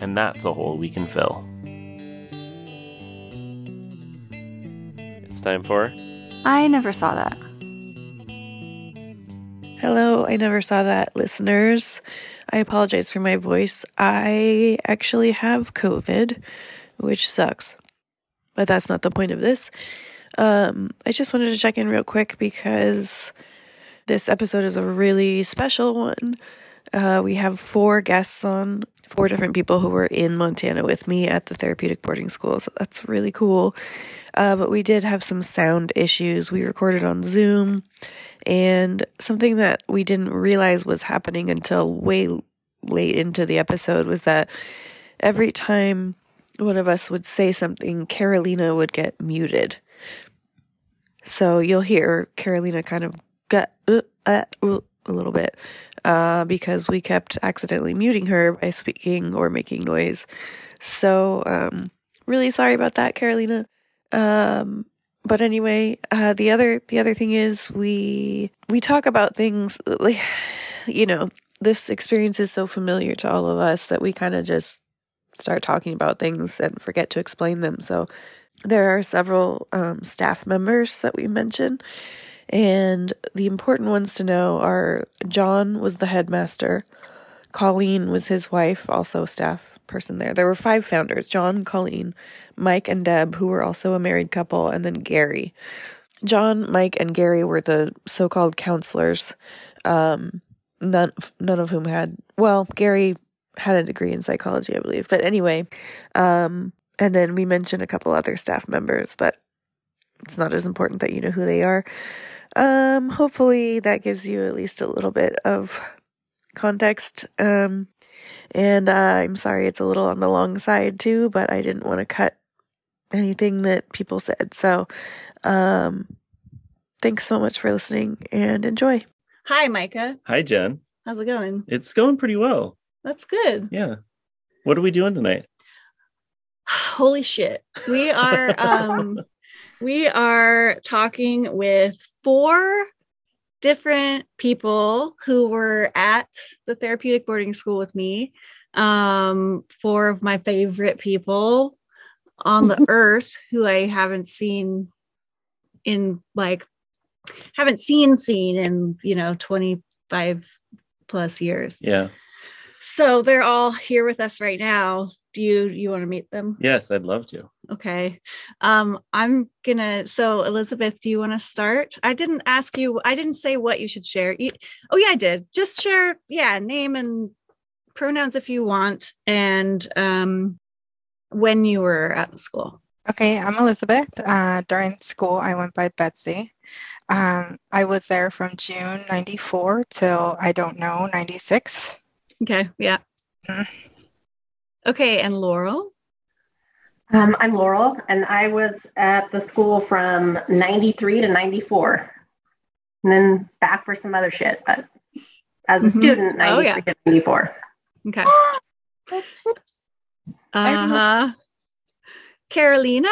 And that's a hole we can fill. It's time for I never saw that. Hello, I never saw that, listeners. I apologize for my voice. I actually have COVID, which sucks. But that's not the point of this. Um, I just wanted to check in real quick because this episode is a really special one. Uh, we have four guests on, four different people who were in Montana with me at the therapeutic boarding school. So that's really cool. Uh, but we did have some sound issues. We recorded on Zoom. And something that we didn't realize was happening until way late into the episode was that every time one of us would say something, Carolina would get muted. So you'll hear Carolina kind of gut uh, uh, a little bit uh, because we kept accidentally muting her by speaking or making noise. So um, really sorry about that, Carolina. Um, but anyway, uh, the other the other thing is we we talk about things like you know this experience is so familiar to all of us that we kind of just start talking about things and forget to explain them. So there are several um, staff members that we mention, and the important ones to know are John was the headmaster, Colleen was his wife, also staff person there. There were five founders: John, Colleen, Mike, and Deb, who were also a married couple, and then Gary. John, Mike, and Gary were the so-called counselors. Um, none none of whom had well, Gary had a degree in psychology, I believe. But anyway, um, and then we mentioned a couple other staff members, but it's not as important that you know who they are. Um, hopefully that gives you at least a little bit of context. Um, and uh, I'm sorry it's a little on the long side too, but I didn't want to cut anything that people said. So, um, thanks so much for listening and enjoy. Hi, Micah. Hi, Jen. How's it going? It's going pretty well. That's good. Yeah. What are we doing tonight? Holy shit. We are um we are talking with four different people who were at the therapeutic boarding school with me. Um four of my favorite people on the earth who I haven't seen in like haven't seen seen in, you know, 25 plus years. Yeah. So they're all here with us right now. Do you you want to meet them? Yes, I'd love to. Okay. Um I'm going to so Elizabeth, do you want to start? I didn't ask you I didn't say what you should share. You, oh yeah, I did. Just share yeah, name and pronouns if you want and um when you were at the school. Okay, I'm Elizabeth. Uh, during school, I went by Betsy. Um, I was there from June 94 till I don't know, 96. Okay, yeah. Mhm. Okay, and Laurel? Um, I'm Laurel, and I was at the school from 93 to 94, and then back for some other shit. But as a Mhm. student, Oh, 93 yeah. to 94. Okay. That's Uh-huh. Carolina?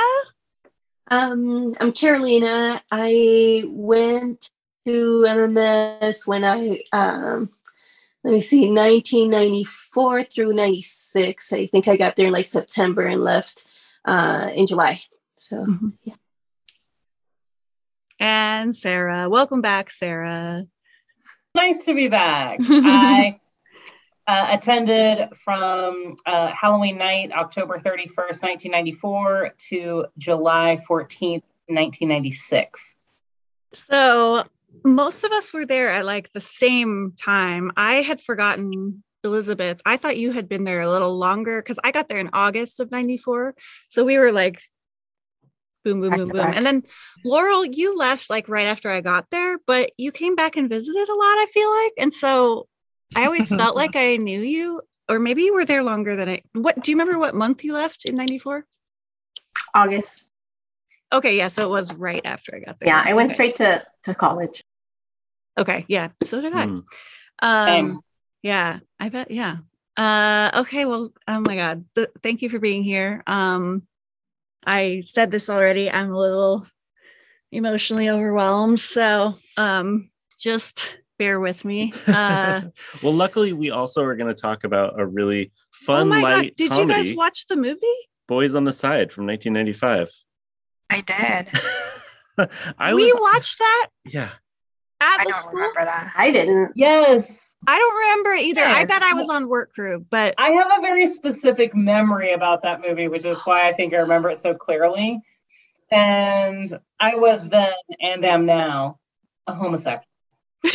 um I'm Carolina. I went to MMS when I um let me see 1994 through 96. I think I got there in like September and left uh in July. So And Sarah. Welcome back, Sarah. Nice to be back. I uh, attended from uh, Halloween night, October 31st, 1994 to July 14th, 1996. So most of us were there at like the same time. I had forgotten Elizabeth. I thought you had been there a little longer because I got there in August of 94. So we were like boom, boom, Back boom, boom. back. And then Laurel, you left like right after I got there, but you came back and visited a lot, I feel like. And so I always felt like I knew you, or maybe you were there longer than I. What do you remember? What month you left in '94? August. Okay, yeah, so it was right after I got there. Yeah, I went Okay. straight to to college. Okay, yeah, so did I. Hmm. Um, Same. yeah, I bet. Yeah. Uh, okay. Well, oh my God. Th- thank you for being here. Um, I said this already. I'm a little emotionally overwhelmed. So, um, just bear with me. Uh, well, luckily, we also are going to talk about a really fun. oh fun, my light God. Did comedy, you guys watch the movie? Boys on the Side from 1995. I did. I we was, watched that yeah. at I the don't school. remember that. I didn't. Yes. I don't remember either. I bet I was on work crew, but I have a very specific memory about that movie, which is why I think I remember it so clearly. And I was then and am now a homosexual.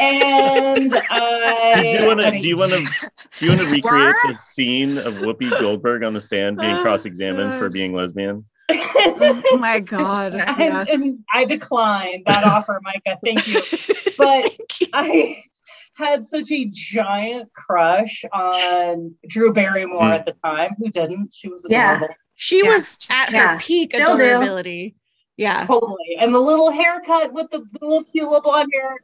And I do you want to? Do you want to? Do you want to recreate What? the scene of Whoopi Goldberg on the stand being Oh, cross-examined for uh, being lesbian? Oh my God. I, Yeah. and I declined that offer, Micah. Thank you. But I had such a giant crush on Drew Barrymore Mm. at the time. Who didn't? She was Yeah. adorable. She Yeah, was at cute. her peak still do. adorability. Yeah. Totally. And the little haircut with the, the little cute little blonde hair.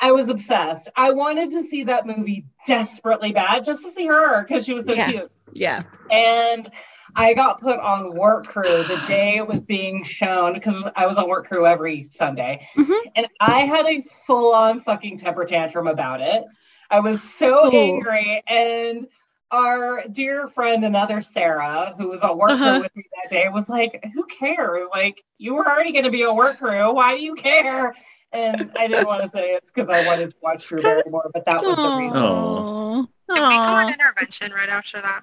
I was obsessed. I wanted to see that movie desperately bad just to see her because she was so Yeah. cute. Yeah. And I got put on work crew the day it was being shown because I was on work crew every Sunday. Mhm. And I had a full on fucking temper tantrum about it. I was so Oh. angry. And our dear friend, another Sarah, who was on work Uh-huh. crew with me that day, was like, Who cares? Like, you were already going to be on work crew. Why do you care? And I didn't want to say it's because I wanted to watch Drew Barrymore, but that was the reason. Aw. Did we go on Aw. intervention right after that?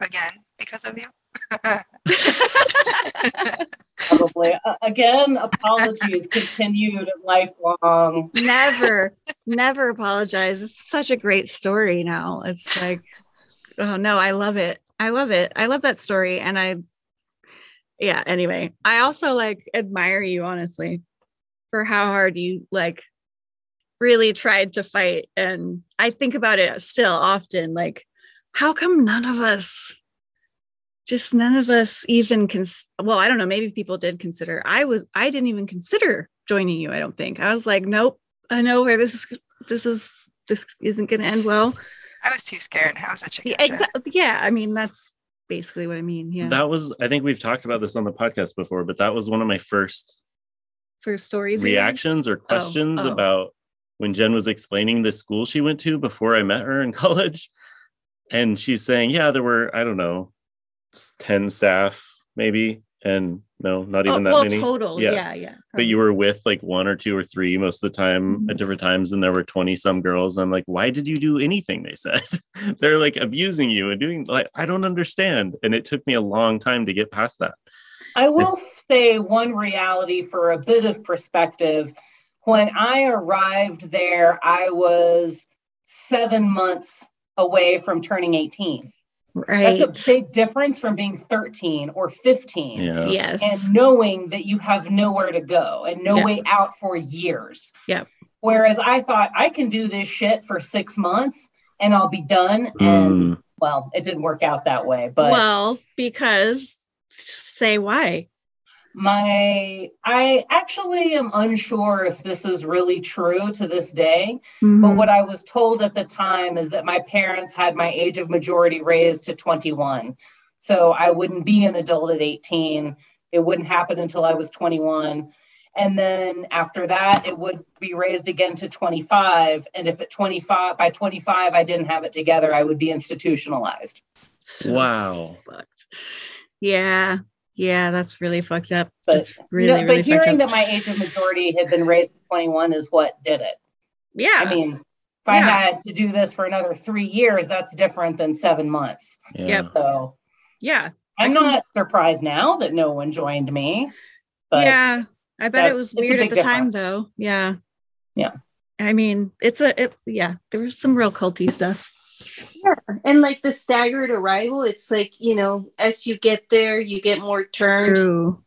Again, because of you? Probably. Uh, again, apologies continued lifelong. never, never apologize. It's such a great story now. It's like, oh no, I love it. I love it. I love that story. And I, yeah, anyway, I also like admire you, honestly, for how hard you like really tried to fight. And I think about it still often like, how come none of us just none of us even cons- well i don't know maybe people did consider i was i didn't even consider joining you i don't think i was like nope i know where this is this is this isn't going to end well I was too scared. I was a chicken. yeah, shit. exa- yeah i mean that's basically what i mean yeah That was. I think we've talked about this on the podcast before, but that was one of my first for stories reactions or questions oh. about when Jen was explaining the school she went to before I met her in college. And she's saying, yeah, there were, I don't know, 10 staff maybe. And no, not oh, even that well many. total Yeah. yeah yeah, But you were with like one or two or three most of the time at Mhm. different times, and there were 20 some girls. I'm like, why did you do anything? They said they're like abusing you and doing like, I don't understand. And it took me a long time to get past that. I will say one reality for a bit of perspective. When I arrived there, I was seven months away from turning 18. right That's a big difference from being 13 or 15 Yeah. yes and knowing that you have nowhere to go and no Yeah. way out for years. Yeah. Whereas I thought I can do this shit for six months and I'll be done. And Mm. well, it didn't work out that way. But well because say why my I actually am unsure if this is really true to this day. But Mhm. what I was told at the time is that my parents had my age of majority raised to 21. So I wouldn't be an adult at 18. It wouldn't happen until I was 21. And then after that, it would be raised again to 25. And if at 25, by 25, I didn't have it together, I would be institutionalized. So Wow. fucked. Yeah. Yeah, that's really fucked up. But that's really, No, really but fucked hearing that my age of majority had been raised to 21 is what did it. yeah. I mean, if I had to do this for another three years, that's different than seven months. Yeah. So yeah. I'm can- not surprised now that no one joined me. But yeah. I bet it was weird at big the time though. Yeah. Yeah. I mean, it's a it, yeah, there was some real culty stuff. Yeah. And like the staggered arrival, it's like, you know, as you get there, you get more turned. True.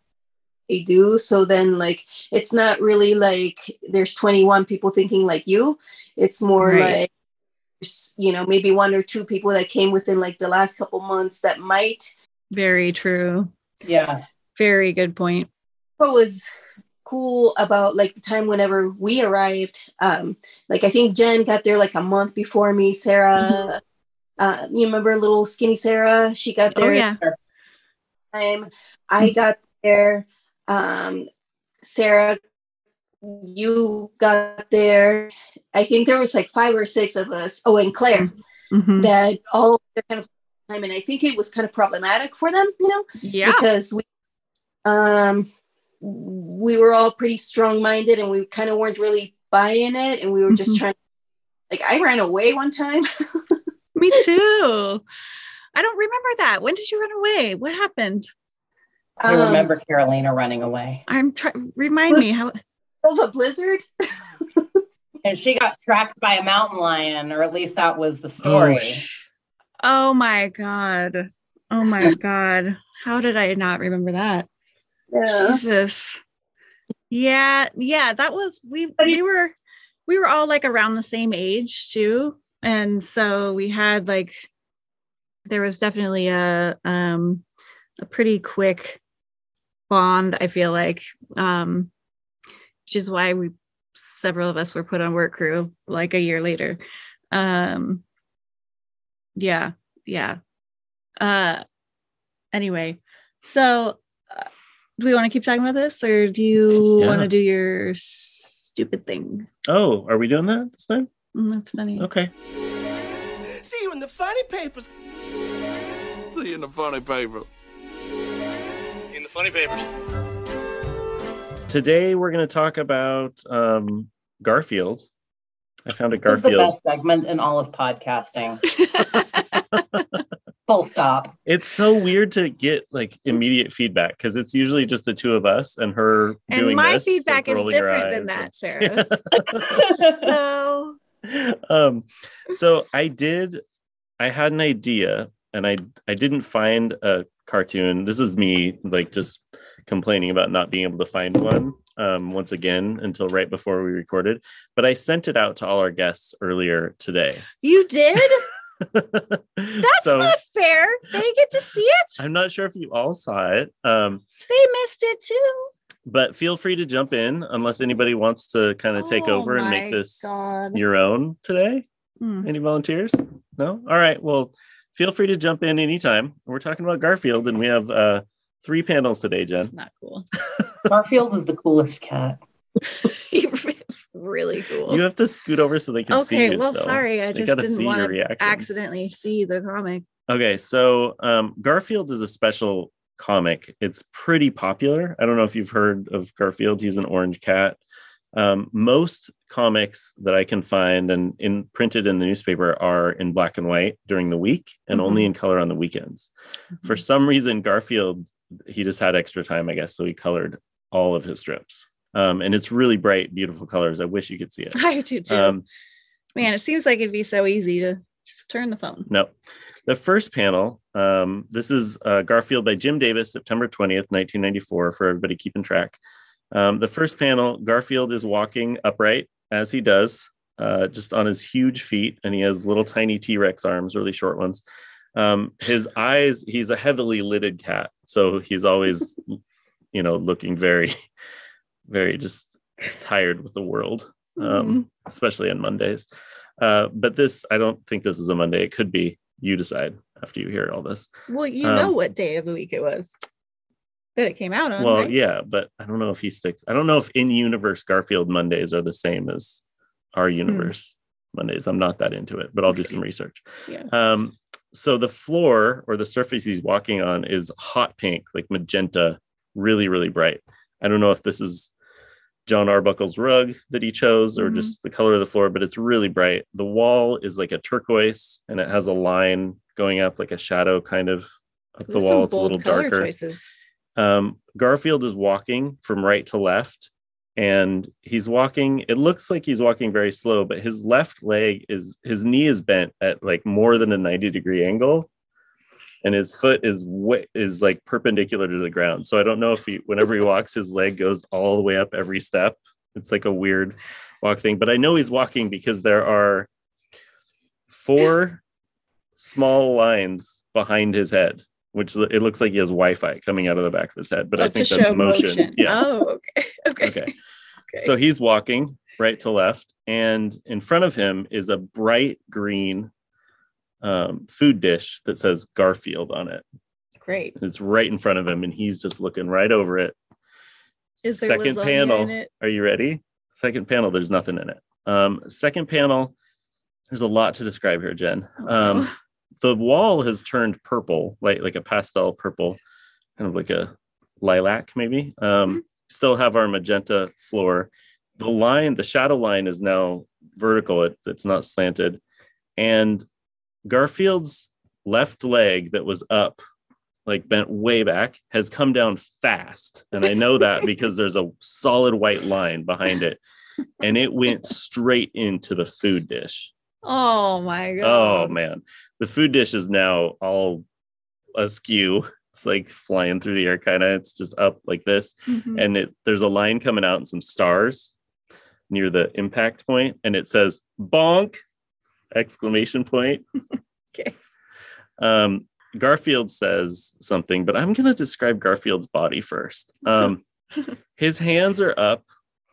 They do. So then, like, it's not really like there's 21 people thinking like you. It's more Right. like you know, maybe one or two people that came within like the last couple months that might. Very true. Yeah. Very good point. What was cool about like the time whenever we arrived, um, like I think Jen got there like a month before me. Sarah, uh, you remember little skinny Sarah? She got there. Oh there. yeah. time. I got there. Um, Sarah, you got there. I think there was like five or six of us. Oh, and Claire Mhm. that all kind of time, and I think it was kind of problematic for them, you know, Yeah. because we, um, we were all pretty strong-minded, and we kind of weren't really buying it, and we were just Mhm. trying. Like I ran away one time. Me too. I don't remember that. When did you run away? What happened? I Um, remember Carolina running away. I'm trying. Remind Was- me how. of a blizzard. And she got tracked by a mountain lion, or at least that was the story. Oh, sh- Oh my god. Oh my god. How did I not remember that? Yeah. Jesus. Yeah, yeah, that was we we were we were all like around the same age too. And so we had like there was definitely a um a pretty quick bond, I feel like. Um which is why we several of us were put on work crew like a year later. Um yeah, yeah. Uh anyway, so uh, do we want to keep talking about this or do you Yeah. want to do your stupid thing? oh, are we doing that this time? Mm, that's funny. Okay. See you in the funny papers. See you in the funny paper. See you in the funny papers. Today we're going to talk about um, Garfield. I found a Garfield. This is the best segment in all of podcasting. Full stop. It's so weird to get like immediate feedback because it's usually just the two of us and her and doing my this, feedback like, is different than that, Sarah. and- so um, so I did. I had an idea, and I I didn't find a cartoon. This is me like just complaining about not being able to find one um, once again until right before we recorded. But I sent it out to all our guests earlier today. you did? That's so not fair. They get to see it. I'm not sure if you all saw it. Um, They missed it too. but feel free to jump in unless anybody wants to kind of take Oh over and make this God. your own today. Mm. Any volunteers? No? All right. Well, feel free to jump in anytime. We're talking about Garfield and we have uh three panels today, Jen. Not cool. Garfield is the coolest cat. it's really cool. You have to scoot over so they can see okay, you well, still. sorry, I They just didn't see want to accidentally see the comic. Okay, so um, Garfield is a special comic. It's pretty popular. I don't know if you've heard of Garfield. He's an orange cat. Um, most comics that I can find and in printed in the newspaper are in black and white during the week and only in color on the weekends. For some reason, Garfield he just had extra time, I guess, so he colored all of his strips. Um, and it's really bright, beautiful colors. I wish you could see it. I do too. Um, Man, it seems like it'd be so easy to just turn the phone. No. The first panel, um, this is uh, Garfield by Jim Davis, September 20th, 1994, for everybody keeping track. Um, the first panel, Garfield is walking upright as he does, uh, just on his huge feet, and he has little tiny T Rex arms, really short ones. Um, his eyes, he's a heavily lidded cat. So he's always, you know, looking very, very just tired with the world, um, especially on Mondays. Uh, but this, I don't think this is a Monday. It could be. You decide after you hear all this. Well, you Um, know what day of the week it was that it came out on. well, right? yeah, but I don't know if he sticks. I don't know if in universe Garfield Mondays are the same as our universe Mondays. I'm not that into it, but I'll do some research. Yeah. Um, so the floor or the surface he's walking on is hot pink, like magenta, really, really bright. I don't know if this is Jon Arbuckle's rug that he chose or Mhm. just the color of the floor, but it's really bright. The wall is like a turquoise and it has a line going up like a shadow kind of up the wall. It's a little darker. Um, Garfield is walking from right to left, and he's walking. It looks like he's walking very slow, but his left leg is his knee is bent at like more than a 90 degree angle, and his foot is way, is like perpendicular to the ground. So I don't know if he, whenever he walks, his leg goes all the way up every step. It's like a weird walk thing, but I know he's walking because there are four small lines behind his head, which it looks like he has Wi-Fi coming out of the back of his head, but I think that's show motion. Yeah. Oh, okay. Okay. Okay. Okay. So he's walking right to left, and in front of him is a bright green um, food dish that says Garfield on it. Great. It's right in front of him, and he's just looking right over it. Is there Second panel. it? Are you ready? Second panel, there's nothing in it. Um, second panel, there's a lot to describe here, Jen. Um, the wall has turned purple, like like a pastel purple, kind of like a lilac, maybe. Um, still have our magenta floor. The line, the shadow line is now vertical, it, it's not slanted. And Garfield's left leg that was up, like bent way back, has come down fast. And I know that because there's a solid white line behind it. And it went straight into the food dish. Oh my god. Oh man, the food dish is now all askew. It's like flying through the air, kind of. It's just up like this, Mhm. and it there's a line coming out and some stars near the impact point, and it says "bonk!" Exclamation point. Okay. Um, Garfield says something, but I'm gonna describe Garfield's body first. Um, his hands are up,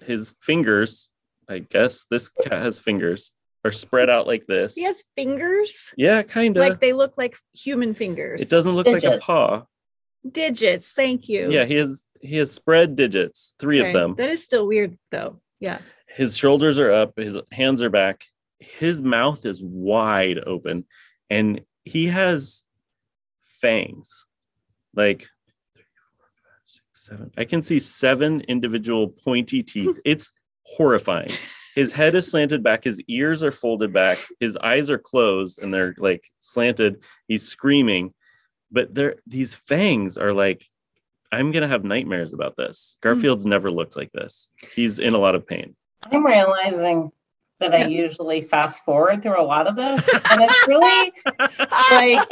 his fingers. I guess this cat has fingers are spread out like this. He has fingers. Yeah, kind of. Like they look like human fingers. it doesn't look like a paw. Digits. Thank you. Yeah, he has he has spread digits, three Okay. of them. That is still weird though. Yeah. His shoulders are up, his hands are back, his mouth is wide open, and he has fangs. Like three, four, five, six, seven. I can see seven individual pointy teeth. It's horrifying. His head is slanted back, his ears are folded back, his eyes are closed and they're like slanted. He's screaming, but there these fangs are like I'm gonna have nightmares about this. Hmm. Garfield's never looked like this. He's in a lot of pain. I'm realizing that I usually fast forward through a lot of this, and it's really like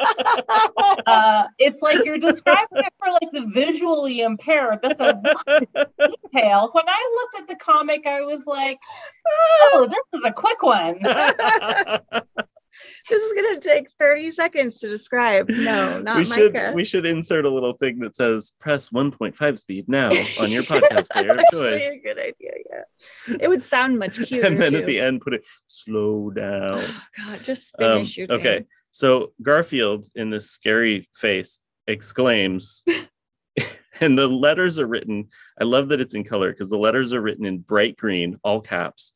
uh, it's like you're describing it for like the visually impaired. That's a lot of detail. When I looked at the comic, I was like, "Oh, this is a quick one." This is gonna take 30 seconds to describe. No, not we should Micah. we should insert a little thing that says press 1.5 speed now on your podcast player of choice. a good idea. Yeah. It would sound much cuter. And then at the end put it slow down. God, just Um, finish your okay. So Garfield in this scary face exclaims, and the letters are written. I love that it's in color because the letters are written in bright green, all caps.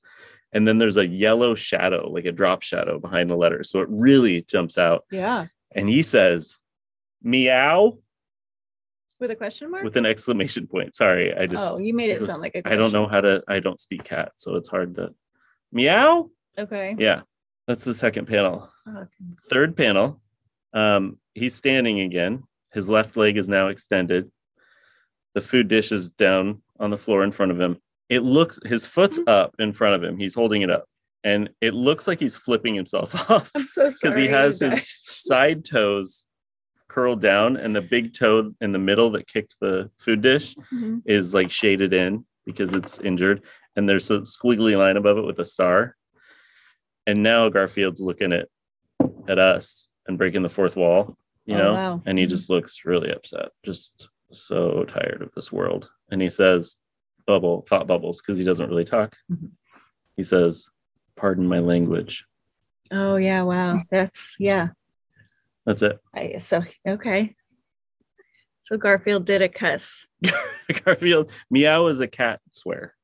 And then there's a yellow shadow, like a drop shadow behind the letters. So it really jumps out. Yeah. And he says, meow With a question mark? with an exclamation point. Sorry, I just oh, you made it was- sound like a I don't know how to I don't speak cat, so it's hard to meow. Okay. Yeah. That's the second panel. Okay. Third panel, um, he's standing again. His left leg is now extended. The food dish is down on the floor in front of him. It looks his foot's Mm-hmm. up in front of him. He's holding it up. And it looks like he's flipping himself off I'm so sorry. because he has his side toes curled down and the big toe in the middle that kicked the food dish Mhm. is like shaded in because it's injured and there's a squiggly line above it with a star and now garfield's looking at at us and breaking the fourth wall you Oh, know wow. and he Mhm. just looks really upset just so tired of this world and he says bubble thought bubbles because he doesn't really talk Mhm. he says pardon my language Oh yeah, wow. That's yeah. that's it I so okay. So Garfield did a cuss. garfield meow is a cat swear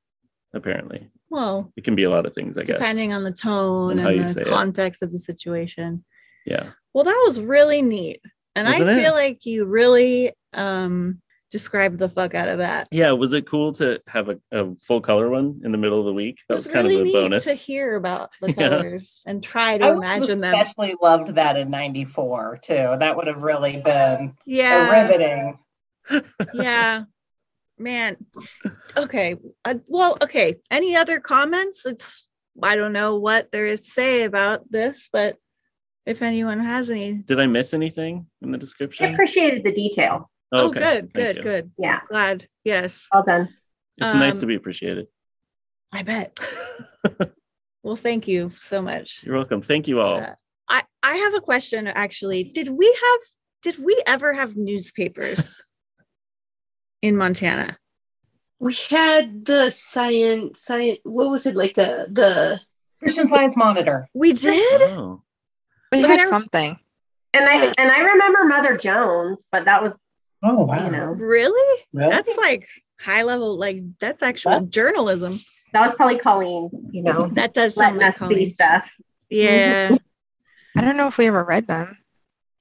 apparently Well, it can be a lot of things i guess depending on the tone And and, how you say the it. context of the situation. yeah Well, that was really neat. And Wasn't I it? feel like you really um described the fuck out of that. Yeah, was it cool to have a, a full color one in the middle of the week? That It was, was kind really of a neat bonus. to hear about the Yeah. colors and try to I imagine have them. especially loved that in '94 too. That would have really been Yeah. riveting. yeah man okay uh, well okay any other comments it's i don't know what there is to say about this but if anyone has any Did I miss anything in the description? I appreciated the detail. Oh, Okay, good thank good you. good Yeah, glad yes well done. It's nice Um, to be appreciated. i bet well thank you so much You're welcome. Thank you all. Uh, I I have a question actually. Did we have did we ever have newspapers in Montana? We had the science, science. What was it like? A the Christian Science Monitor. We did. Oh, We had something. And I and I remember Mother Jones, but that was Oh wow. you know Really? Really? That's like high level. Like that's actual What? journalism. that was probably Colleen. You know, That does sound letting like us see stuff. Yeah. I don't know if we ever read them.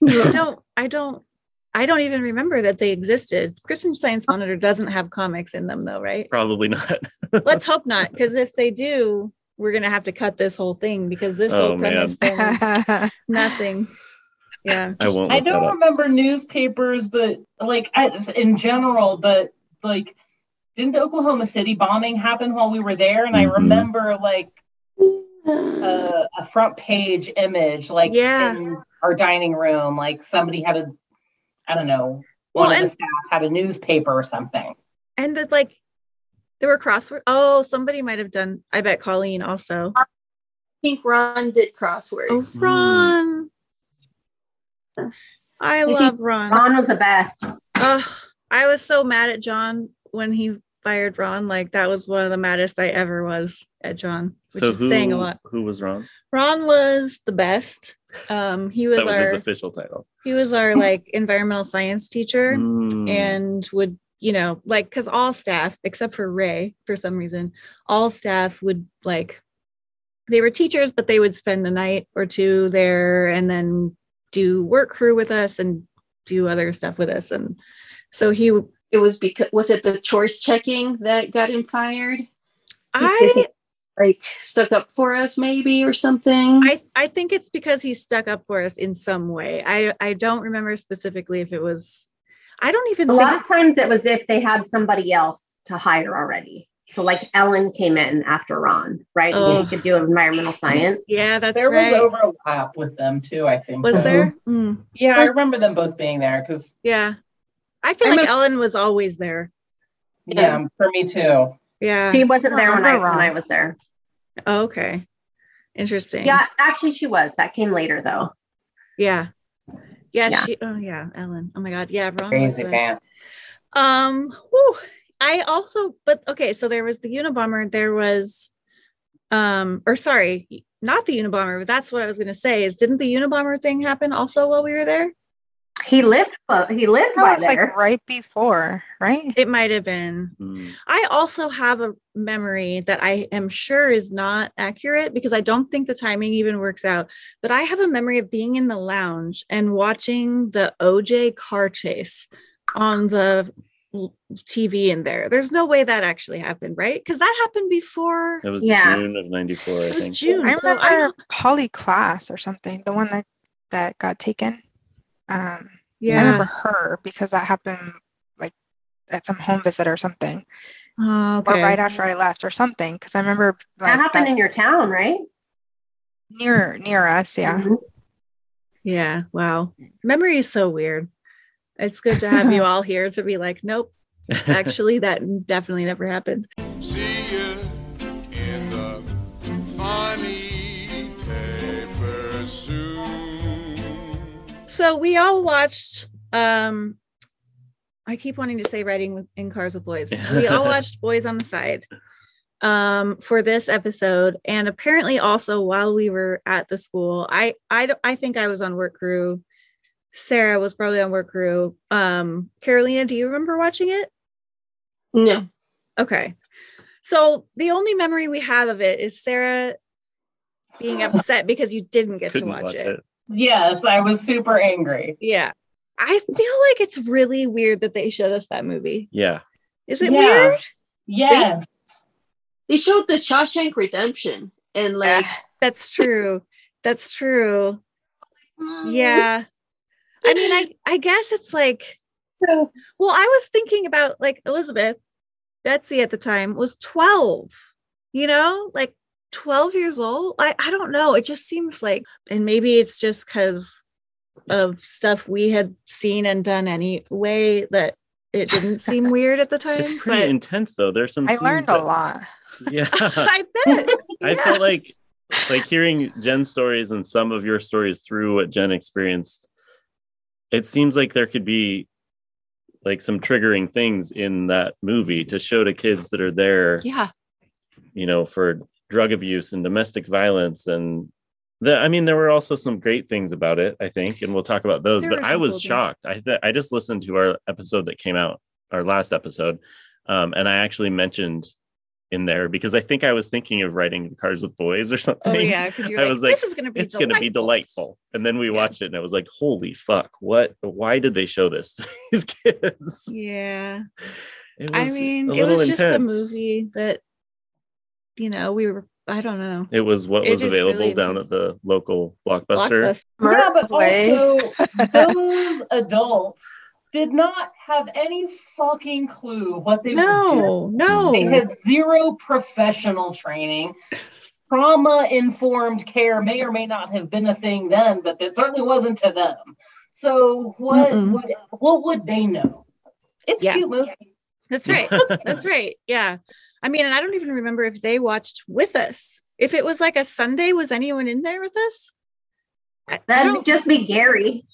I don't. I don't. I don't even remember that they existed. Christian Science Monitor doesn't have comics in them, though, right? probably not. Let's hope not, because if they do, we're gonna have to cut this whole thing because this Oh, whole premise thing is nothing. Yeah. I won't. I don't remember newspapers, but like in general, but like, didn't the Oklahoma City bombing happen while we were there? And I Mhm. remember like uh, a front page image, like Yeah. in our dining room, like somebody had a, I don't know, Well, one of and- the staff had a newspaper or something. And that like there were crossword. Oh, somebody might have done. I bet Colleen also. I think Ron did crosswords Oh, crosswords. Ron. I love Ron. Ron was the best. Ugh, I was so mad at John when he fired Ron. Like that was one of the maddest I ever was at John, which So is who saying a lot. who was Ron? Ron was the best. Um, he was, That was his our official title. he was our like environmental science teacher Mm. and would you know like because all staff except for Ray for some reason all staff would like they were teachers but they would spend a night or two there and then do work crew with us and do other stuff with us and so he It was because was it the choice checking that got him fired? Because I he like stuck up for us, maybe or something. I I think it's because he stuck up for us in some way. I I don't remember specifically if it was. I don't even A think. lot of times it was if they had somebody else to hire already. So like Ellen came in after Ron, right? And Ugh. She could do environmental science. yeah, that's there right. was overlap with them too. I think. Was there? Mm, Yeah, I remember them both being there because yeah, I feel I like remember- Ellen was always there. yeah, for me too. Yeah. She wasn't there when I, Remember when I was there. Oh, okay. Interesting. Yeah, actually she was. That came later though. Yeah. Yeah. Yeah. She. Oh yeah. Ellen. Oh my God. Yeah. Ron Crazy the best. fan. Um, whew, I also, but okay, so there was the Unabomber, there was, um, or sorry, not the Unabomber, but that's what I was gonna say is didn't the Unabomber thing happen also while we were there? He lived clo- he lived That by was like right before, right? It might have been. Mm. I also have a memory that I am sure is not accurate because I don't think the timing even works out. But I have a memory of being in the lounge and watching the OJ car chase on the l- TV in there. There's no way that actually happened, right? Because that happened before. It was Yeah. June of '94, I It was think. June. I so I remember don't- Polly Klaas or something, the one that that got taken. Um, yeah. I remember her because that happened like at some home visit or something, Oh, okay. or right after I left or something. Because I remember like that happened that in your town, right? near near us. Yeah. Mhm. Yeah. Wow. Memory is so weird. It's good to have you all here to be like, nope, actually, that definitely never happened. See you in the funny paper soon. So we all watched. Um, I keep wanting to say "Riding with, in Cars with Boys." We all watched Boys on the Side um, for this episode, and apparently also while we were at the school. I I I think I was on work crew. Sarah was probably on work crew. Um, Carolina, do you remember watching it? no. Okay. So the only memory we have of it is Sarah being upset because you didn't get Couldn't to watch, watch it. it. Yes, I was super angry. Yeah. I feel like it's really weird that they showed us that movie. Yeah. Is it Yeah. weird? Yes. They showed the Shawshank Redemption and like That's true. That's true. Yeah. I mean, I I guess it's like well, I was thinking about like Elizabeth, Betsy at the time was 12, you know, like 12 years old. I, I don't know. It just seems like, and maybe it's just because of stuff we had seen and done anyway that it didn't seem weird at the time. It's pretty intense though. There's some I scenes learned a lot. Yeah. I bet. I Yeah. felt like like hearing Jen's stories and some of your stories through what Jen experienced, it seems like there could be like some triggering things in that movie to show to kids that are there, Yeah. you know, for drug abuse and domestic violence and the, I mean, there were also some great things about it, I think, and we'll talk about those. There but I was things. shocked. I th- I just listened to our episode that came out, our last episode, um, and I actually mentioned in there because I think I was thinking of writing Cars with Boys or oh, something. Oh yeah, because you're I like, was like, this is gonna be it's going to be delightful. And then we Yeah. watched it and I was like, holy fuck, what? Why did they show this to these kids? Yeah. I mean, it little was just a movie that, you know, we were. I don't know. It was what It was available really down at the local blockbuster. Blockbuster. Yeah, but also those adults did not have any fucking clue what they were doing. No, They no. had zero professional training. Trauma informed care may or may not have been a thing then, but it certainly wasn't to them. So what Mm-mm. would what would they know? It's Yeah. cute movie. That's right. That's right. Yeah. I mean, and I don't even remember if they watched with us. If it was like a Sunday, was anyone in there with us? I, I That'd don't. just be Gary.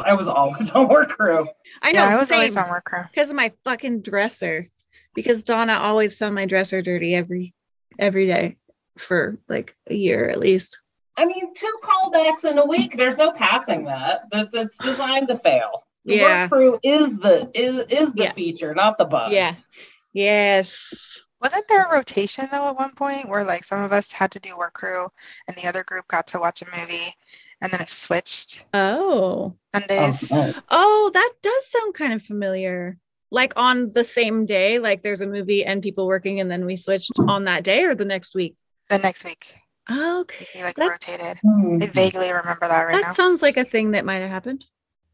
I was always on work crew. I know. yeah, I was same always on work crew. because of my fucking dresser. Because Donna always found my dresser dirty every every day for like a year at least. I mean, two callbacks in a week. There's no passing that. That's it's designed to fail. The Yeah. work crew is the is is the Yeah. feature, not the bug. Yeah. Yes. Wasn't there a rotation though at one point where like some of us had to do work crew and the other group got to watch a movie and then it switched Oh. Oh, Sundays? no. Oh, that does sound kind of familiar. Like on the same day, like there's a movie and people working, and then we switched on that day or the next week. The next week, Okay. we like That- rotated. Hmm. I vaguely remember that right that now. sounds like a thing that might have happened.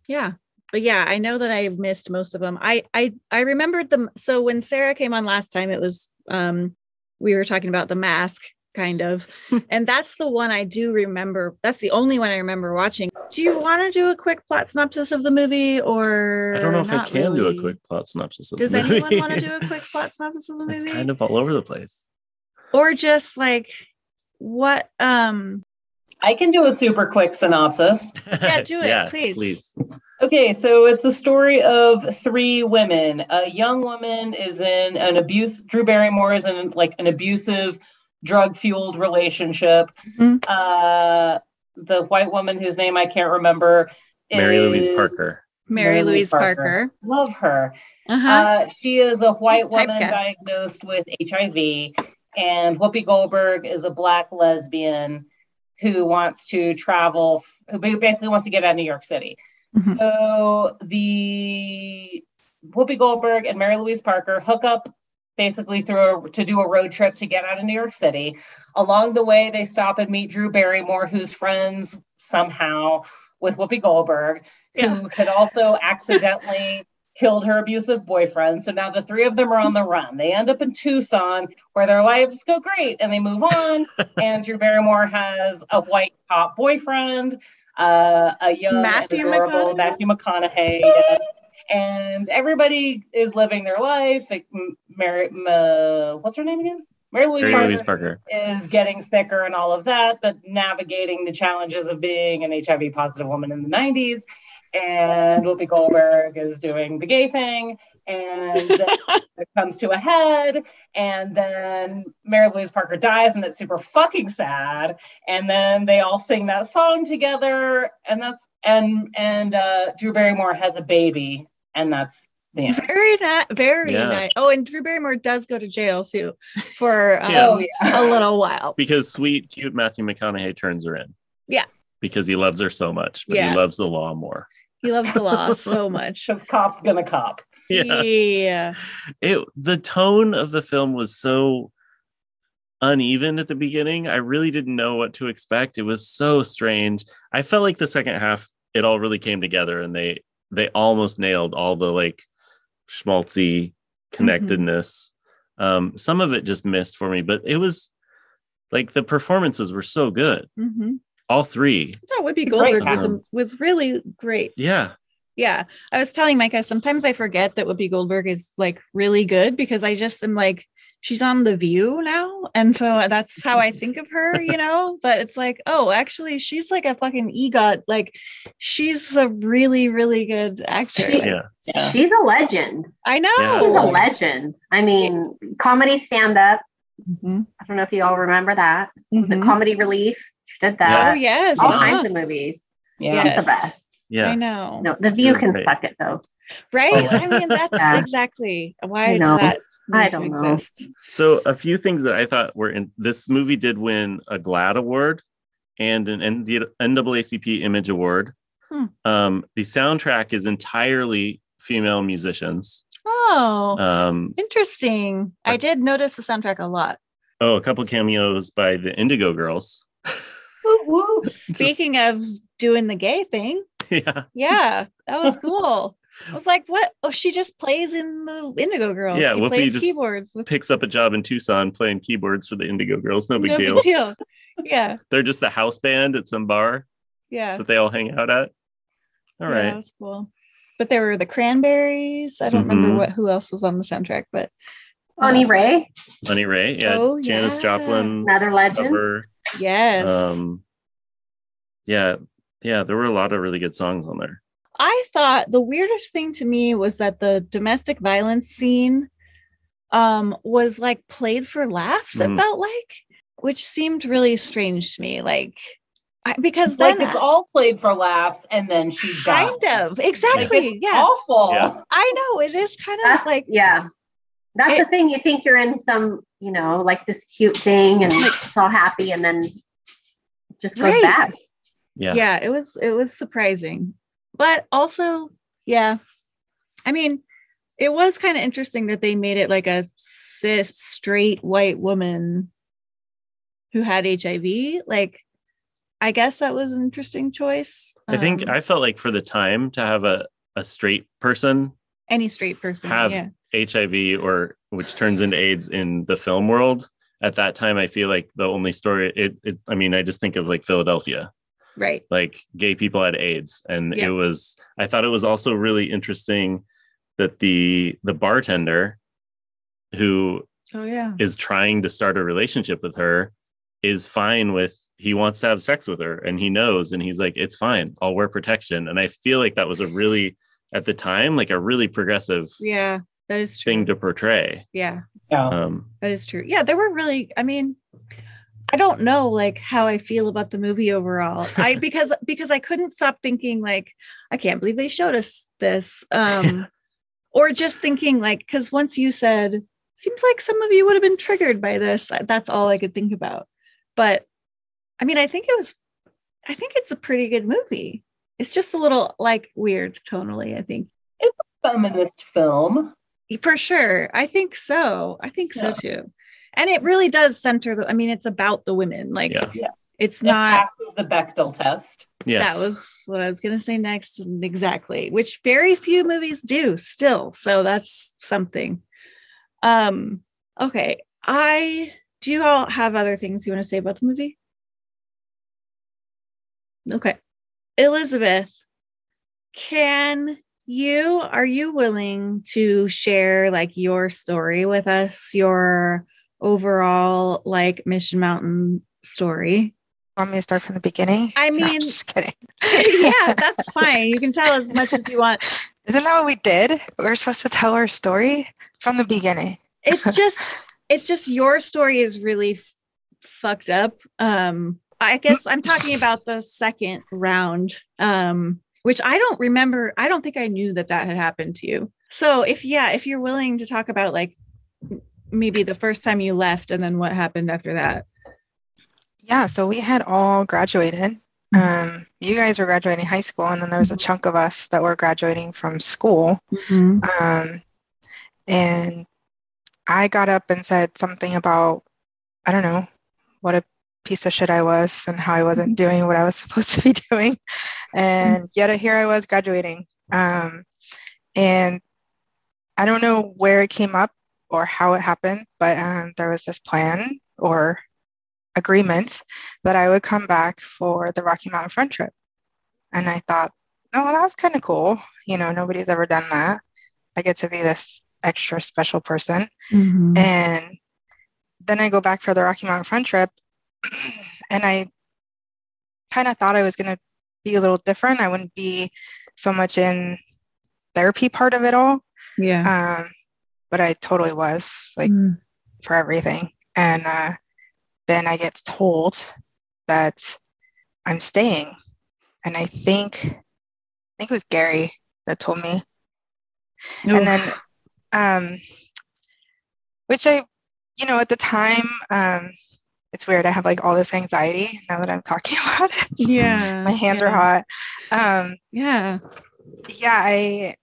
Yeah. But yeah, I know that I missed most of them. I I I remembered them. So when Sarah came on last time, it was um we were talking about the mask kind of. and that's the one I do remember. That's the only one I remember watching. Do you want to do a quick plot synopsis of the movie or I don't know if I not can do a quick plot synopsis of Does the movie. anyone want to do a quick plot synopsis of the movie? it's kind of all over the place. or just like what um I can do a super quick synopsis. Yeah, do it, please. Please. Okay, so it's the story of three women. A young woman is in an abuse. Drew Barrymore is in like an abusive, drug-fueled relationship. Mhm. Uh, the white woman whose name I can't remember. Mary Louise Parker. Mary Louise Parker. Love her. Uh-huh. Uh, she is a white She's woman typecast. diagnosed with HIV, and Whoopi Goldberg is a black lesbian who wants to travel, who basically wants to get out of New York City. Mhm. So the Whoopi Goldberg and Mary Louise Parker hook up basically through a, to do a road trip to get out of New York City. Along the way, they stop and meet Drew Barrymore, who's friends somehow with Whoopi Goldberg, Yeah. who had also accidentally killed her abusive boyfriend. So now the three of them are on the run. They end up in Tucson where their lives go great and they move on. and Drew Barrymore has a white cop boyfriend, uh, a young Matthew adorable McConaughey? Matthew McConaughey. yes. And everybody is living their life. Like, Mary, uh, what's her name again? Mary Louise Mary Parker Louise Parker. is getting thicker and all of that, but navigating the challenges of being an HIV positive woman in the 90s. And Whoopi Goldberg is doing the gay thing. And it comes to a head. And then Mary Louise Parker dies, and it's super fucking sad. And then they all sing that song together. And that's, and, and uh, Drew Barrymore has a baby. And that's the end. Very nice. Very Yeah. nice. Oh, and Drew Barrymore does go to jail too for um, Yeah. Oh, a little while. Because sweet, cute Matthew McConaughey turns her in. Yeah. Because he loves her so much, but Yeah. he loves the law more. He loves the law so much. Because cop's gonna cop. Yeah. yeah. It the tone of the film was so uneven at the beginning. I really didn't know what to expect. It was so strange. I felt like the second half it all really came together and they they almost nailed all the like schmaltzy connectedness. Um some of it just missed for me, but it was like the performances were so good. hmm All three. I thought Whoopi Great Goldberg was, cast. was really great. Yeah. Yeah. I was telling Micah, sometimes I forget that Whoopi Goldberg is like really good because I just am like, she's on the view now and so that's how i think of her you know but it's like oh actually she's like a fucking egot like she's a really really good actor She- Yeah. Yeah. She's a legend. i know Yeah. She's a legend. I mean, comedy stand up. Mhm, I don't know if you all remember that. Was it mhm. Comedy Relief? She did that oh yes All uh-huh. kinds of movies. Yeah. Yes. the best. Yeah. I know No, The View can great. suck it though. right Oh. i mean that's Yeah. exactly why I know. that I need to don't know. exist So a few things that I thought were in this movie did win a GLAAD award and an ND NAACP Image Award. Hmm. Um, the soundtrack is entirely female musicians. oh Um, interesting i did notice the soundtrack a lot oh, a couple cameos by the Indigo Girls. Woo, woo. speaking of doing the gay thing yeah, yeah that was cool I was like, what? Oh, she just plays in the Indigo Girls. Yeah, she Whoopi plays just- keyboards. With picks up a job in Tucson playing keyboards for the Indigo Girls. No big no deal. big deal. Yeah, They're just the house band at some bar yeah. that they all hang out at. All right. yeah, that was cool. But there were the Cranberries. I don't remember Mhm. what who else was on the soundtrack, but Bonnie Raitt, Bunny Ray. Yeah. Oh, Janis yeah. Joplin. another legend. Cover. yes, Um, yeah, yeah, there were a lot of really good songs on there. I thought the weirdest thing to me was that the domestic violence scene um was like played for laughs. It Mhm. felt like, which seemed really strange to me. Like, I, because like then it's all played for laughs, and then she dies. kind of exactly, Like, it's yeah. awful. Yeah. I know it is kind of That's like yeah. That's It- the thing. You think you're in some, you know, like this cute thing, and it's all happy, and then it just goes Right. bad. Yeah. yeah. it was it was surprising but also yeah. I mean it was kind of interesting that they made it like a cis straight white woman who had hiv like i guess that was an interesting choice. I think Um, I felt like for the time to have a, a straight person any straight person have yeah. HIV or which turns into AIDS in the film world at that time, I feel like the only story it, it I mean, I just think of like Philadelphia, right like gay people had AIDS. And Yeah. it was I thought it was also really interesting that the the bartender who oh yeah is trying to start a relationship with her is fine with he wants to have sex with her and he knows and he's like it's fine i'll wear protection and i feel like that was a really at the time like a really progressive yeah that is true thing to portray yeah Yeah. um That is true. Yeah, there were really, I mean, I don't know like how I feel about the movie overall. I because because I couldn't stop thinking like I can't believe they showed us this. Um or just thinking like cuz once you said seems like some of you would have been triggered by this. That's all I could think about. But I mean, I think it was I think it's a pretty good movie. It's just a little like weird tonally, I think. It's a feminist film. For sure. I think so. I think so too. And it really does center the I mean, it's about the women. Like Yeah. Yeah. it's It not the Bechdel test. yes that was what I was gonna say next. Exactly. Which very few movies do still. So that's something. Um, okay. I do you all have other things you want to say about the movie? Okay. Elizabeth, can you are you willing to share like your story with us, your overall like Mission Mountain story? Want me to start from the beginning? I No, mean- just kidding. yeah, that's fine. You can tell as much as you want. Isn't that what we did? We are supposed to tell our story from the beginning. It's just it's just your story is really f- fucked up. Um I guess I'm talking about the second round um which I don't remember. I don't think I knew that that had happened to you. So if yeah, if you're willing to talk about like maybe the first time you left and then what happened after that. Yeah, so we had all graduated. Um, you guys were graduating high school, and then there was a chunk of us that were graduating from school. Um, and I got up and said something about, I don't know, what a piece of shit I was and how I wasn't doing what I was supposed to be doing. And yet here I was graduating. Um, and I don't know where it came up or how it happened, but um, there was this plan or agreement that I would come back for the Rocky Mountain Front trip. And I thought, oh, well, that's kind of cool. You know, nobody's ever done that. I get to be this extra special person. Mm-hmm. And then I go back for the Rocky Mountain Front trip, and I kind of thought I was going to be a little different. I wouldn't be so much in therapy part of it all. Yeah. Um, but I totally was like Mm. for everything. And uh, then I get told that I'm staying, and I think I think it was Gary that told me. And then, um, which I, you know, at the time, um, it's weird. I have like all this anxiety now that I'm talking about it. yeah. My hands yeah. are hot. Um, Yeah. yeah, I,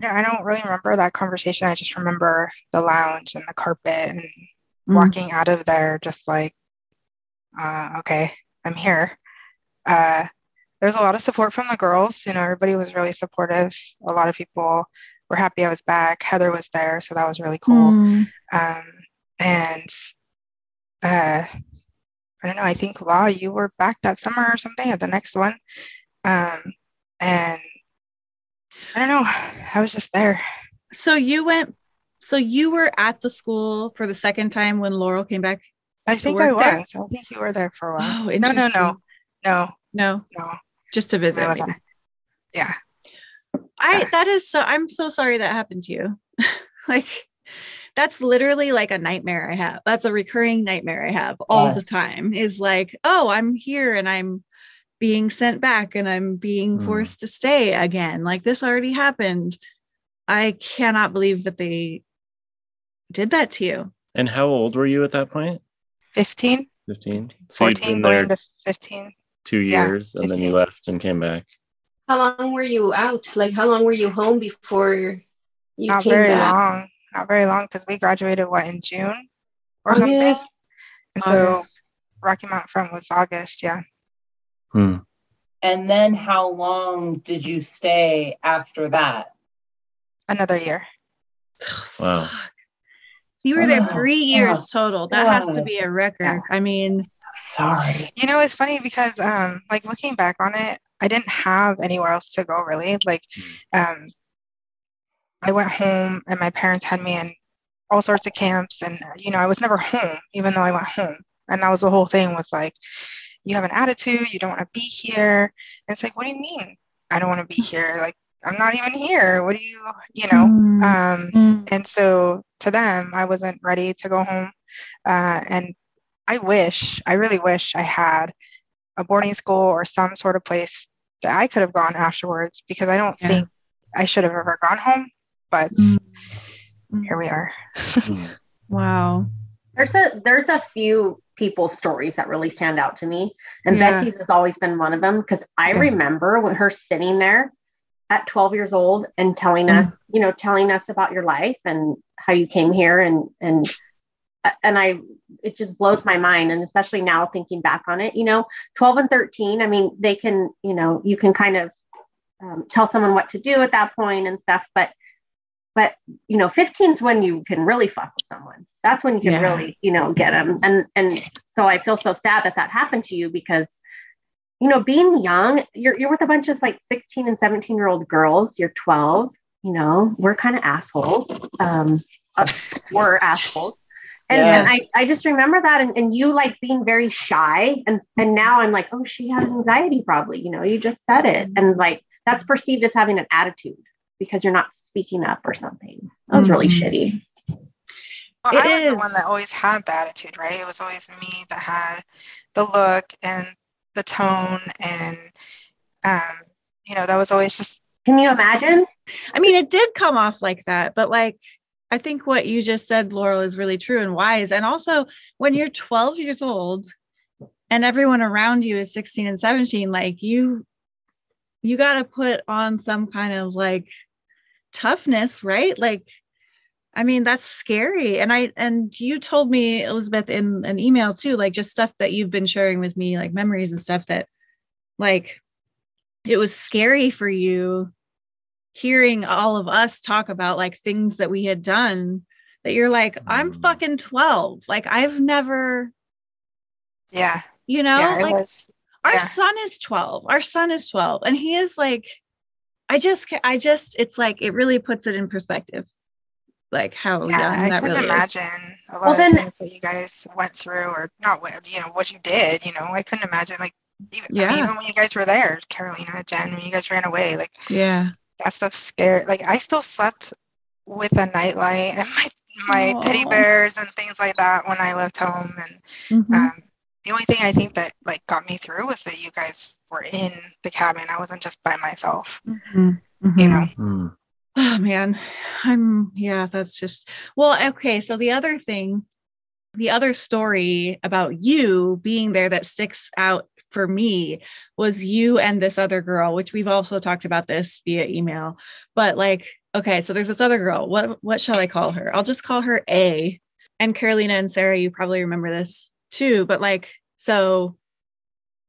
I don't, I don't really remember that conversation. I just remember the lounge and the carpet and Mm. walking out of there just like, uh, okay, I'm here. Uh, there's a lot of support from the girls. You know, everybody was really supportive. A lot of people were happy I was back. Heather was there, so that was really cool. Mm. Um, and uh, I don't know. I think Law, you were back that summer or something at the next one. Um, and I don't know. I was just there. So you went. So you were at the school for the second time when Laurel came back. I think I work there? was. I think you were there for a while. Oh, no, no, no, no, No, no. just to visit. Yeah. I Yeah. that is so I'm so sorry that happened to you. like that's literally like a nightmare I have. That's a recurring nightmare I have all Yeah. the time is like, oh, I'm here and I'm being sent back and I'm being Hmm. forced to stay again. Like this already happened. I cannot believe that they did that to you. And how old were you at that point? 15, 15. So you'd 14 been there to 15. two yeah, years and then you left and came back. How long were you out? Like, how long were you home before you Not came very back? long. Not very long because we graduated, what, in June or something? August. And so Rocky Mountain Front was August. Yeah. Hmm. And then how long did you stay after that? Another year. Wow. Fuck. You were there three years total. That has to be a record. Yeah. I mean, Sorry. You know, it's funny because, um, like looking back on it, I didn't have anywhere else to go really. Like, um, I went home and my parents had me in all sorts of camps, and you know, I was never home, even though I went home. And that was the whole thing was like, you have an attitude, you don't want to be here. And it's like, what do you mean? I don't want to be here. Like, I'm not even here. What do you, you know? Mm. Um, Mm. and so to them, I wasn't ready to go home. Uh, and I wish, I really wish I had a boarding school or some sort of place that I could have gone afterwards because I don't Yeah. think I should have ever gone home. But Mm. Mm. here we are. Hmm. Wow. There's a there's a few people's stories that really stand out to me, and Yeah. Betsy's has always been one of them because I remember when her sitting there at 12 years old and telling Mm. us, you know, telling us about your life and how you came here and and and I it just blows my mind and especially now thinking back on it, you know, 12 and 13, I mean, they can, you know, you can kind of um, tell someone what to do at that point and stuff, but but you know 15 is when you can really fuck with someone. That's when you can Yeah. really you know get them and and so i feel so sad that that happened to you because you know being young you're, you're with a bunch of like 16 and 17 year old girls. You're 12 you know we're kind of assholes. Um us we're assholes. And, Yeah. and I, I just remember that and, and you like being very shy and and now i'm like oh she has anxiety probably you know you just said it. And like that's perceived as having an attitude because you're not speaking up or something that was really Mhm. shitty Well, It I was the one that always had the attitude, right? It was always me that had the look and the tone, and um, you know, that was always just can you imagine I mean, it did come off like that, but like, I think what you just said, Laurel, is really true and wise. And also, when you're 12 years old and everyone around you is 16 and 17, like you, you got to put on some kind of like toughness, right? Like, I mean, that's scary. And I, and you told me, Elizabeth, in an email too, like just stuff that you've been sharing with me, like memories and stuff that, like, it was scary for you hearing all of us talk about like things that we had done that you're like i'm Mm. fucking 12 like i've never yeah, you know yeah. Like was our son is 12 our son is 12 and he is like i just i just it's like it really puts it in perspective like how Yeah, young I that couldn't is. imagine a lot Well, of then- things that you guys went through, or not, what you know, what you did. You know, I couldn't imagine like even, I mean, Yeah. even when you guys were there, Carolina, Jen, when you guys ran away, like Yeah. that stuff scared. Like I still slept with a nightlight and my my teddy bears and things like that when I left home. And Mhm. um, the only thing I think that like got me through was that you guys were in the cabin. I wasn't just by myself. Mhm. You Mhm. know. Hmm. Oh man, I'm yeah, that's just well, okay. So the other thing, the other story about you being there that sticks out for me was you and this other girl, which we've also talked about this via email. But like, okay, so there's this other girl. What what shall I call her? I'll just call her A. And Carolina and Sarah, you probably remember this too. But like, so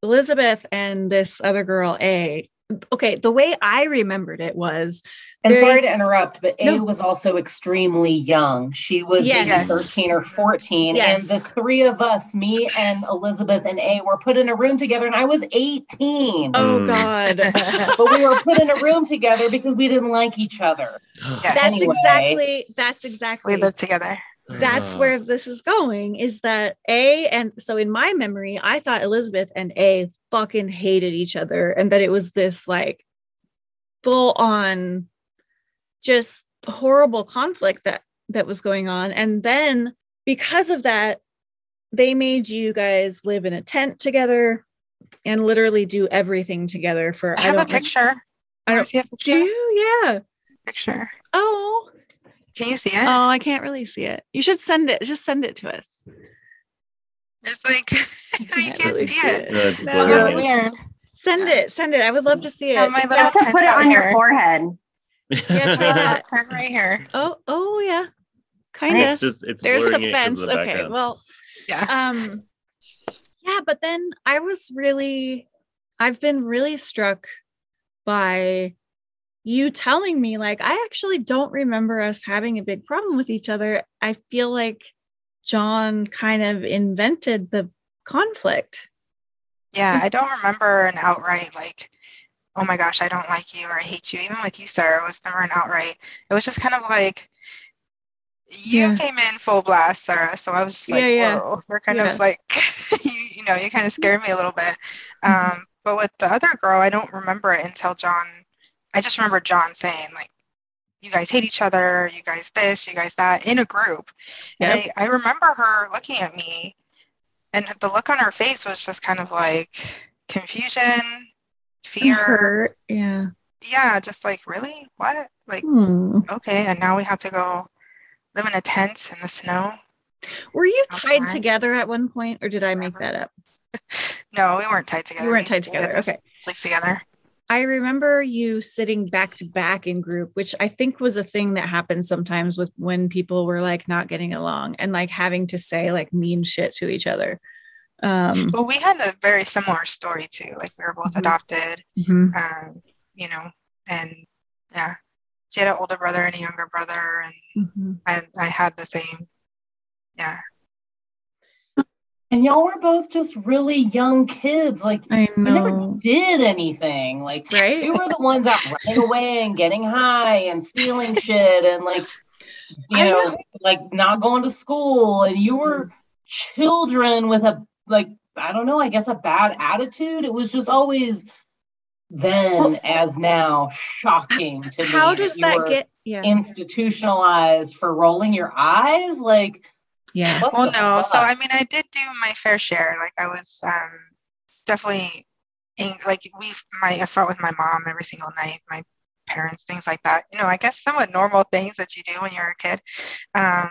Elizabeth and this other girl, A. Okay, the way I remembered it was And sorry to interrupt, but A No. was also extremely young. She was Yes. 13 or 14. Yes. And the three of us, me and Elizabeth and A, were put in a room together, and I was 18. Oh Mm. God. But we were put in a room together because we didn't like each other. Yeah. That's Anyway. exactly that's exactly we lived together. That's Uh, where this is going is that A and so in my memory, I thought Elizabeth and A fucking hated each other and that it was this like full on just horrible conflict that that was going on. And then because of that, they made you guys live in a tent together and literally do everything together for I have a don't know- picture. I don't see a do you? Yeah. picture. Oh, Can you see it? Oh, I can't really see it. You should send it. Just send it to us. It's like you can't, really see it. No, it's No. Well, weird. Send it. Send it. I would love to see Yeah, it. my You have to put it on your forehead. Yeah, My try little that. tent right here. Oh, oh yeah. Kind of. it's just it's There's blurring the it 'cause fence. of the Okay. background. Well, Yeah. um yeah, but then I was really I've been really struck by you telling me like I actually don't remember us having a big problem with each other. I feel like John kind of invented the conflict. Yeah, I don't remember an outright like, oh my gosh, I don't like you or I hate you. Even with you, Sarah, it was never an outright. It was just kind of like you Yeah. came in full blast, Sarah. So I was just like, Yeah, yeah. whoa, you're kind Yeah. of like you, you know, you kind of scared me a little bit. Mm-hmm. Um, but with the other girl, I don't remember it until John. I just remember John saying like, you guys hate each other, you guys this, you guys that in a group. And I, I remember her looking at me and the look on her face was just kind of like confusion, fear. Hurt. Yeah. Yeah, just like, really? What? Like, Hmm. okay, and now we have to go live in a tent in the snow? Were you tied Outside. together at one point, or did I make that up? No, we weren't tied together. You weren't tied together. to Okay. Sleep together. I remember you sitting back to back in group, which I think was a thing that happened sometimes with when people were like not getting along and like having to say like mean shit to each other. Um, Well, we had a very similar story too. Like we were both Mhm. adopted, mhm. um, you know, and yeah, she had an older brother and a younger brother, and Mhm. I, I had the same. Yeah, And y'all were both just really young kids. Like, I never did anything. Like, Right? we were the ones out running away and getting high and stealing shit and like, you know, know. like not going to school. And you were children with a like, I don't know, I guess a bad attitude. It was just always then as now shocking to me. How does you that get? Yeah. institutionalized for rolling your eyes? Like, Yeah. Well, the no. So? I mean, I did do my fair share. Like I was um, definitely in, like we. My I fought with my mom every single night. My parents, things like that. You know, I guess somewhat normal things that you do when you're a kid. Um,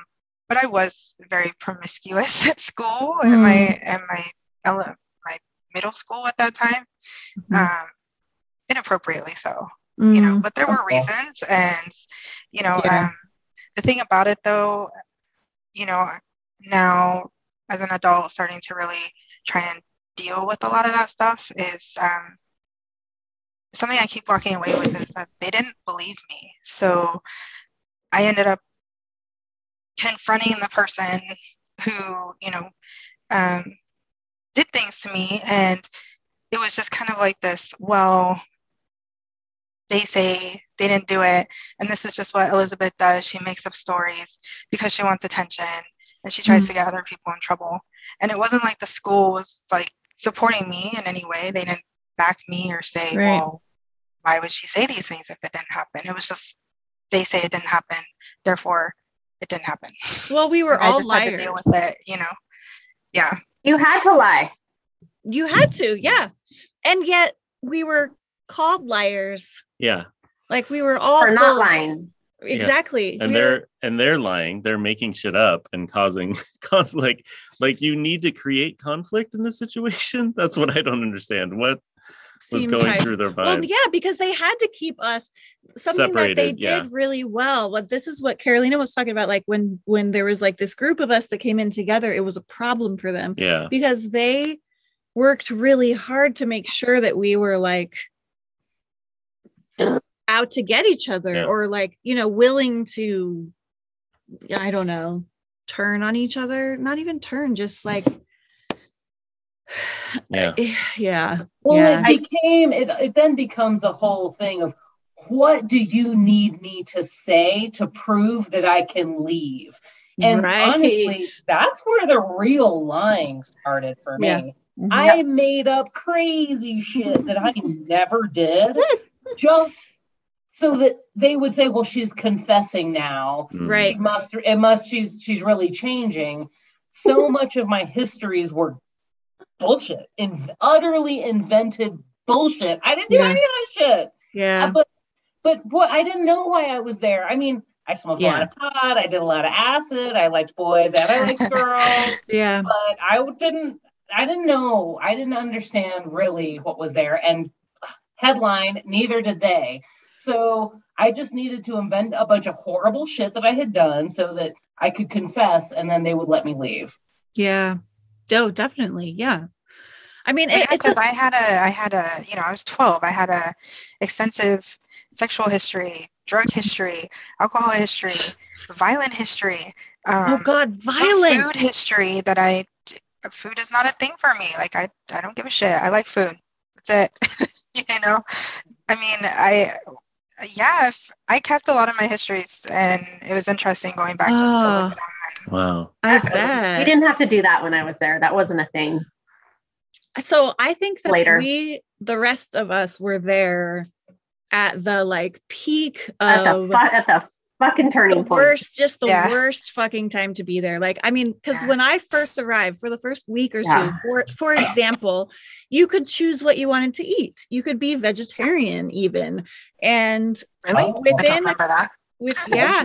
but I was very promiscuous at school and my and my ele- my middle school at that time. Mhm. Um, inappropriately so you know Mm, but there were Okay. reasons and you know Yeah. um, the thing about it though you know now as an adult starting to really try and deal with a lot of that stuff is um, something i keep walking away with is that they didn't believe me so i ended up confronting the person who you know um, did things to me and it was just kind of like this well they say they didn't do it. And this is just what Elizabeth does. She makes up stories because she wants attention and she tries Mm. to get other people in trouble. And it wasn't like the school was like supporting me in any way. They didn't back me or say, Right. well, why would she say these things if it didn't happen? It was just they say it didn't happen, therefore it didn't happen. Well, we were And I all just had to deal with it, you know. Yeah. You had to lie. You had to, yeah. And yet we were called liars. Yeah. Like we were all For not full- lying. Exactly. and We were- they're and they're lying they're making shit up and causing conflict like you need to create conflict in this situation that's what i don't understand what was going nice. through their Well, mind yeah, because they had to keep us something that they did yeah. really well. What this is what Carolina was talking about. Like when when there was like this group of us that came in together, it was a problem for them yeah because they worked really hard to make sure that we were like out to get each other Yeah. or like you know willing to i don't know turn on each other not even turn just like yeah eh, yeah Well, yeah it became it. It then becomes a whole thing of what do you need me to say to prove that I can leave? And honestly, that's where the real lying started for me. Yeah. I mm-hmm. made up crazy shit that I never did, just so that they would say, "Well, she's confessing now. Mm. Right. She must. It must. She's she's really changing." So much of my histories were bullshit, and utterly invented bullshit. I didn't do Yeah. any of that shit. yeah Uh, but but what I didn't know why I was there. I mean, I smoked a lot of pot. I did a lot of acid. I liked boys and I liked girls yeah but I didn't I didn't know I didn't understand really what was there and headline neither did they so I just needed to invent a bunch of horrible shit that I had done so that I could confess and then they would let me leave yeah oh definitely yeah i mean it, yeah, it's because a, I had a, I had a, you know, I was 12. I had a extensive sexual history, drug history, alcohol history, violent history. Um, oh god no violence Food history that I, food is not a thing for me. Like I, I don't give a shit. I like food. That's it. you know, I mean, I, yeah, if, I kept a lot of my histories, and it was interesting going back just to Oh. look ah. at them. wow i You bet didn't have to do that when I was there. That wasn't a thing. so i think that Later. we the rest of us were there at the like peak At the of fu- at the fucking turning point. worst just the Yeah. worst fucking time to be there like i mean because Yeah. when i first arrived for the first week or Yeah. two for for example you could choose what you wanted to eat you could be vegetarian even and Really? Oh. Within remember that. with yeah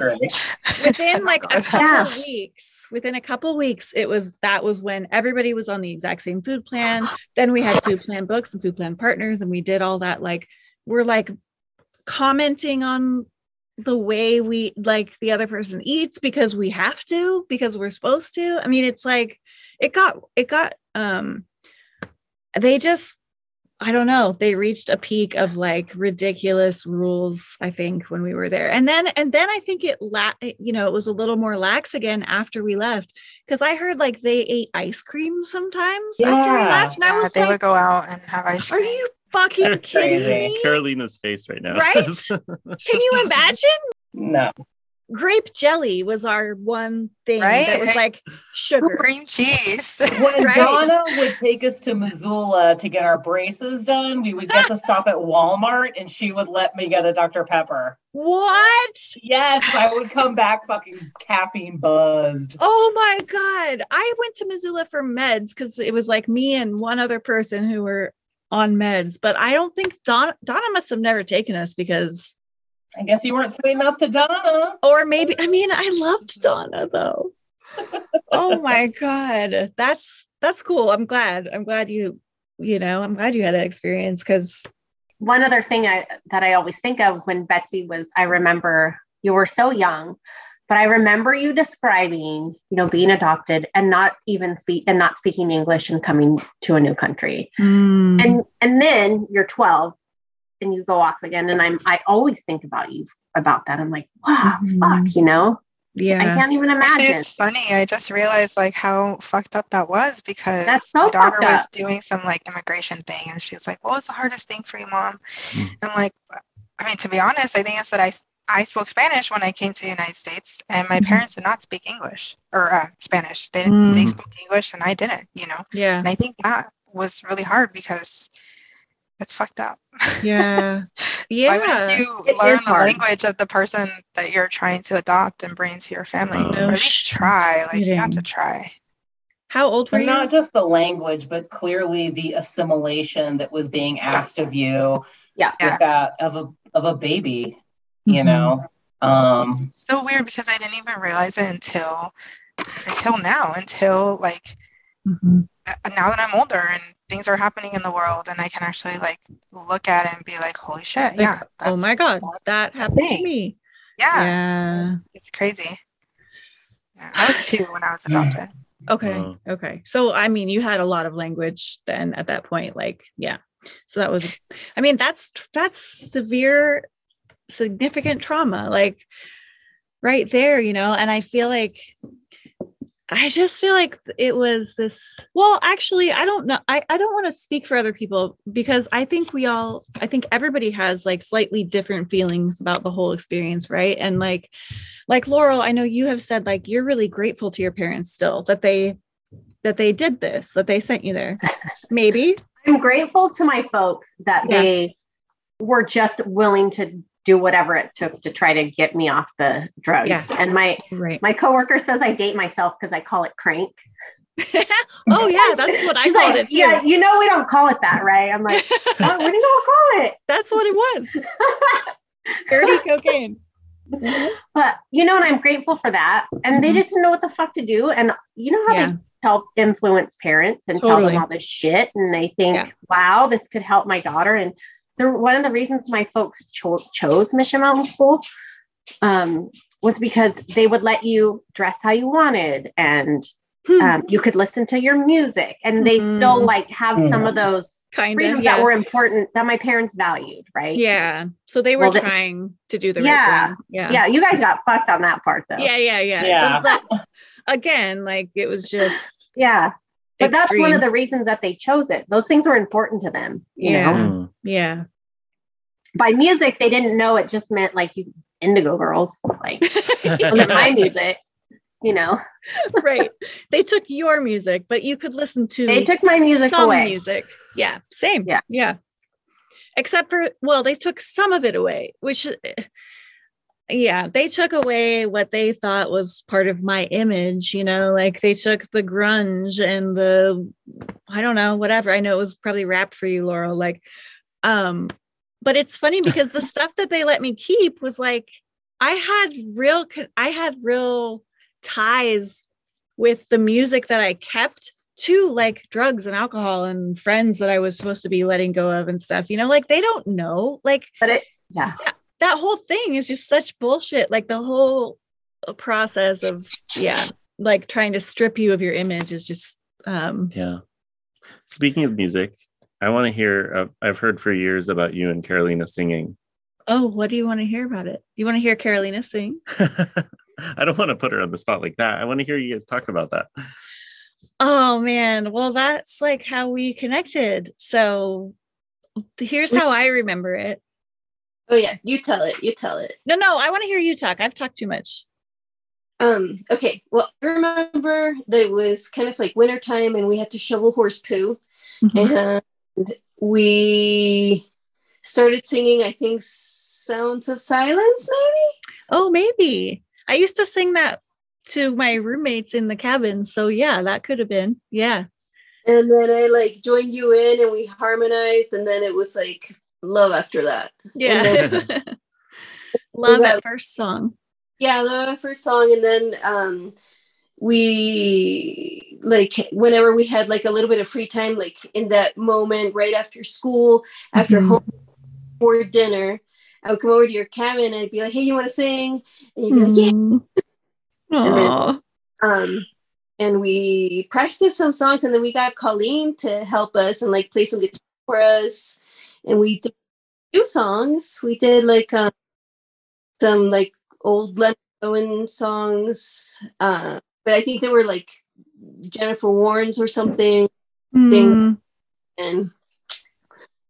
within like a couple Yeah. weeks within a couple weeks it was that was when everybody was on the exact same food plan then we had food plan books and food plan partners and we did all that like we're like commenting on the way we like the other person eats because we have to because we're supposed to i mean it's like it got it got um they just I don't know. They reached a peak of like ridiculous rules, I think, when we were there. And then and then I think it la you know, it was a little more lax again after we left. Because I heard like they ate ice cream sometimes after we left. And I Yeah, was they like, would go out and have ice cream Are you fucking That's kidding crazy. me? carolina's face right now Right? Can you imagine? no Grape jelly was our one thing that was like sugar. Cream cheese. when Right. Donna would take us to Missoula to get our braces done we would get to stop at Walmart and she would let me get a Dr Pepper What? yes I would come back fucking caffeine buzzed Oh my god. I went to Missoula for meds because it was like me and one other person who were on meds, but I don't think Donna Donna must have never taken us because I guess you weren't sweet enough to Donna. or maybe I mean I loved Donna though. oh my god. That's that's cool. I'm glad. I'm glad you you know, I'm glad you had that experience because one other thing I that I always think of when Betsy was, I remember you were so young, but I remember you describing, you know, being adopted and not even speak and not speaking English and coming to a new country. Mm-hmm. And and then you're 12 and you go off again. And I'm I always think about you about that. I'm like, wow, Mhm. fuck, you know, Yeah. I can't even Actually, imagine. it's funny. I just realized like how fucked up that was because That's so my daughter was doing some like immigration thing, and she's like, "What was the hardest thing for you, mom?" Mm. I'm like, I mean, to be honest, I think it's that I I spoke Spanish when I came to the United States, and my Mhm. parents did not speak English or uh, Spanish. They Mm. they spoke English, and I didn't. You know, Yeah. and I think that was really hard because it's fucked up. Yeah. Yeah. Why wouldn't you It learn the hard. language of the person that you're trying to adopt and bring into your family? Oh. or at least try. Like you have to try. How old were And you? not just the language, but clearly the assimilation that was being asked of you Yeah. Yeah. that of a of a baby, you Mhm. know. Um It's so weird because I didn't even realize it until until now. Until like Mhm. uh, now that I'm older and things are happening in the world, and I can actually like look at it and be like, "Holy shit! Like, yeah, oh my god, that the happened to me. yeah, Yeah. It's, it's crazy." Yeah, I was two when I was adopted. Okay. Wow. Okay. So I mean, you had a lot of language then at that point. Like, yeah. So that was I mean, that's that's severe, significant trauma. Like right there, you know, and I feel like I just feel like it was this. Well, actually, I don't know. I, I don't want to speak for other people because I think we all, I think everybody has like slightly different feelings about the whole experience, right? And like, like Laurel, I know you have said like you're really grateful to your parents still that they that they did this, that they sent you there. Maybe. I'm grateful to my folks that Yeah. they were just willing to do whatever it took to try to get me off the drugs. Yeah. And my Right. my coworker says I date myself because I call it crank. oh yeah, that's what I called like, it too. Yeah, you know we don't call it that, right? I'm like, what, what do you call it? that's what it was. Dirty cocaine. But you know, and I'm grateful for that. And they Mhm. just didn't know what the fuck to do. And you know how Yeah. they help influence parents and tell them all this shit, and they think, Yeah. wow, this could help my daughter. And they're one of the reasons my folks cho- chose Mission Mountain School um, was because they would let you dress how you wanted and Hmm. um, you could listen to your music and they Mhm. still like have some of those kind of freedoms yeah. that were important that my parents valued, right? yeah. So they were Well, they- trying to do the Yeah. right thing. Yeah. Yeah, you guys got fucked on that part though. Yeah, yeah, yeah. Yeah. The- the- again, like it was just Yeah. But that's one of the reasons that they chose it. Those things were important to them. You Yeah. know, Mm. yeah. by music, they didn't know it just meant like you indigo girls, like wasn't my music, you know. right. They took your music, but you could listen to They took my music some away. music. Yeah, same. Yeah. yeah. Except for well, they took some of it away, which yeah, they took away what they thought was part of my image, you know, like they took the grunge and the I don't know, whatever. I know it was probably wrapped for you, Laurel. Like, um, but it's funny because the stuff that they let me keep was like I had real I had real ties with the music that I kept to like drugs and alcohol and friends that I was supposed to be letting go of and stuff. You know, like they don't know. Like But it, yeah, that whole thing is just such bullshit. Like the whole uh, process of yeah, like trying to strip you of your image is just um Yeah. Speaking of music, I want to hear. Uh, I've heard for years about you and Carolina singing. oh, what do you want to hear about it? You want to hear Carolina sing? I don't want to put her on the spot like that. I want to hear you guys talk about that. Oh man, well that's like how we connected. So here's how I remember it. Oh yeah, you tell it. You tell it. No, no, I want to hear you talk. I've talked too much. Um, okay. Well, I remember that it was kind of like wintertime and we had to shovel horse poo. And we started singing, I think, Sounds of Silence, maybe? Oh, maybe. I used to sing that to my roommates in the cabin. So yeah, that could have been. Yeah. And then I like joined you in and we harmonized, and then it was like love after that. Yeah. Love Well- at first song. Yeah, the first song, and then um we like whenever we had like a little bit of free time, like in that moment right after school, after Mhm. home for dinner, I would come over to your cabin and I'd be like, "Hey, you want to sing?" And you'd be like, "Yeah." Mm. And then- um and we practiced some songs and then we got colleen to help us and like play some guitar for us and we did a few songs we did like um, some like old Leonard Cohen songs uh but i think they were like Jennifer Warnes or something things- Mm. and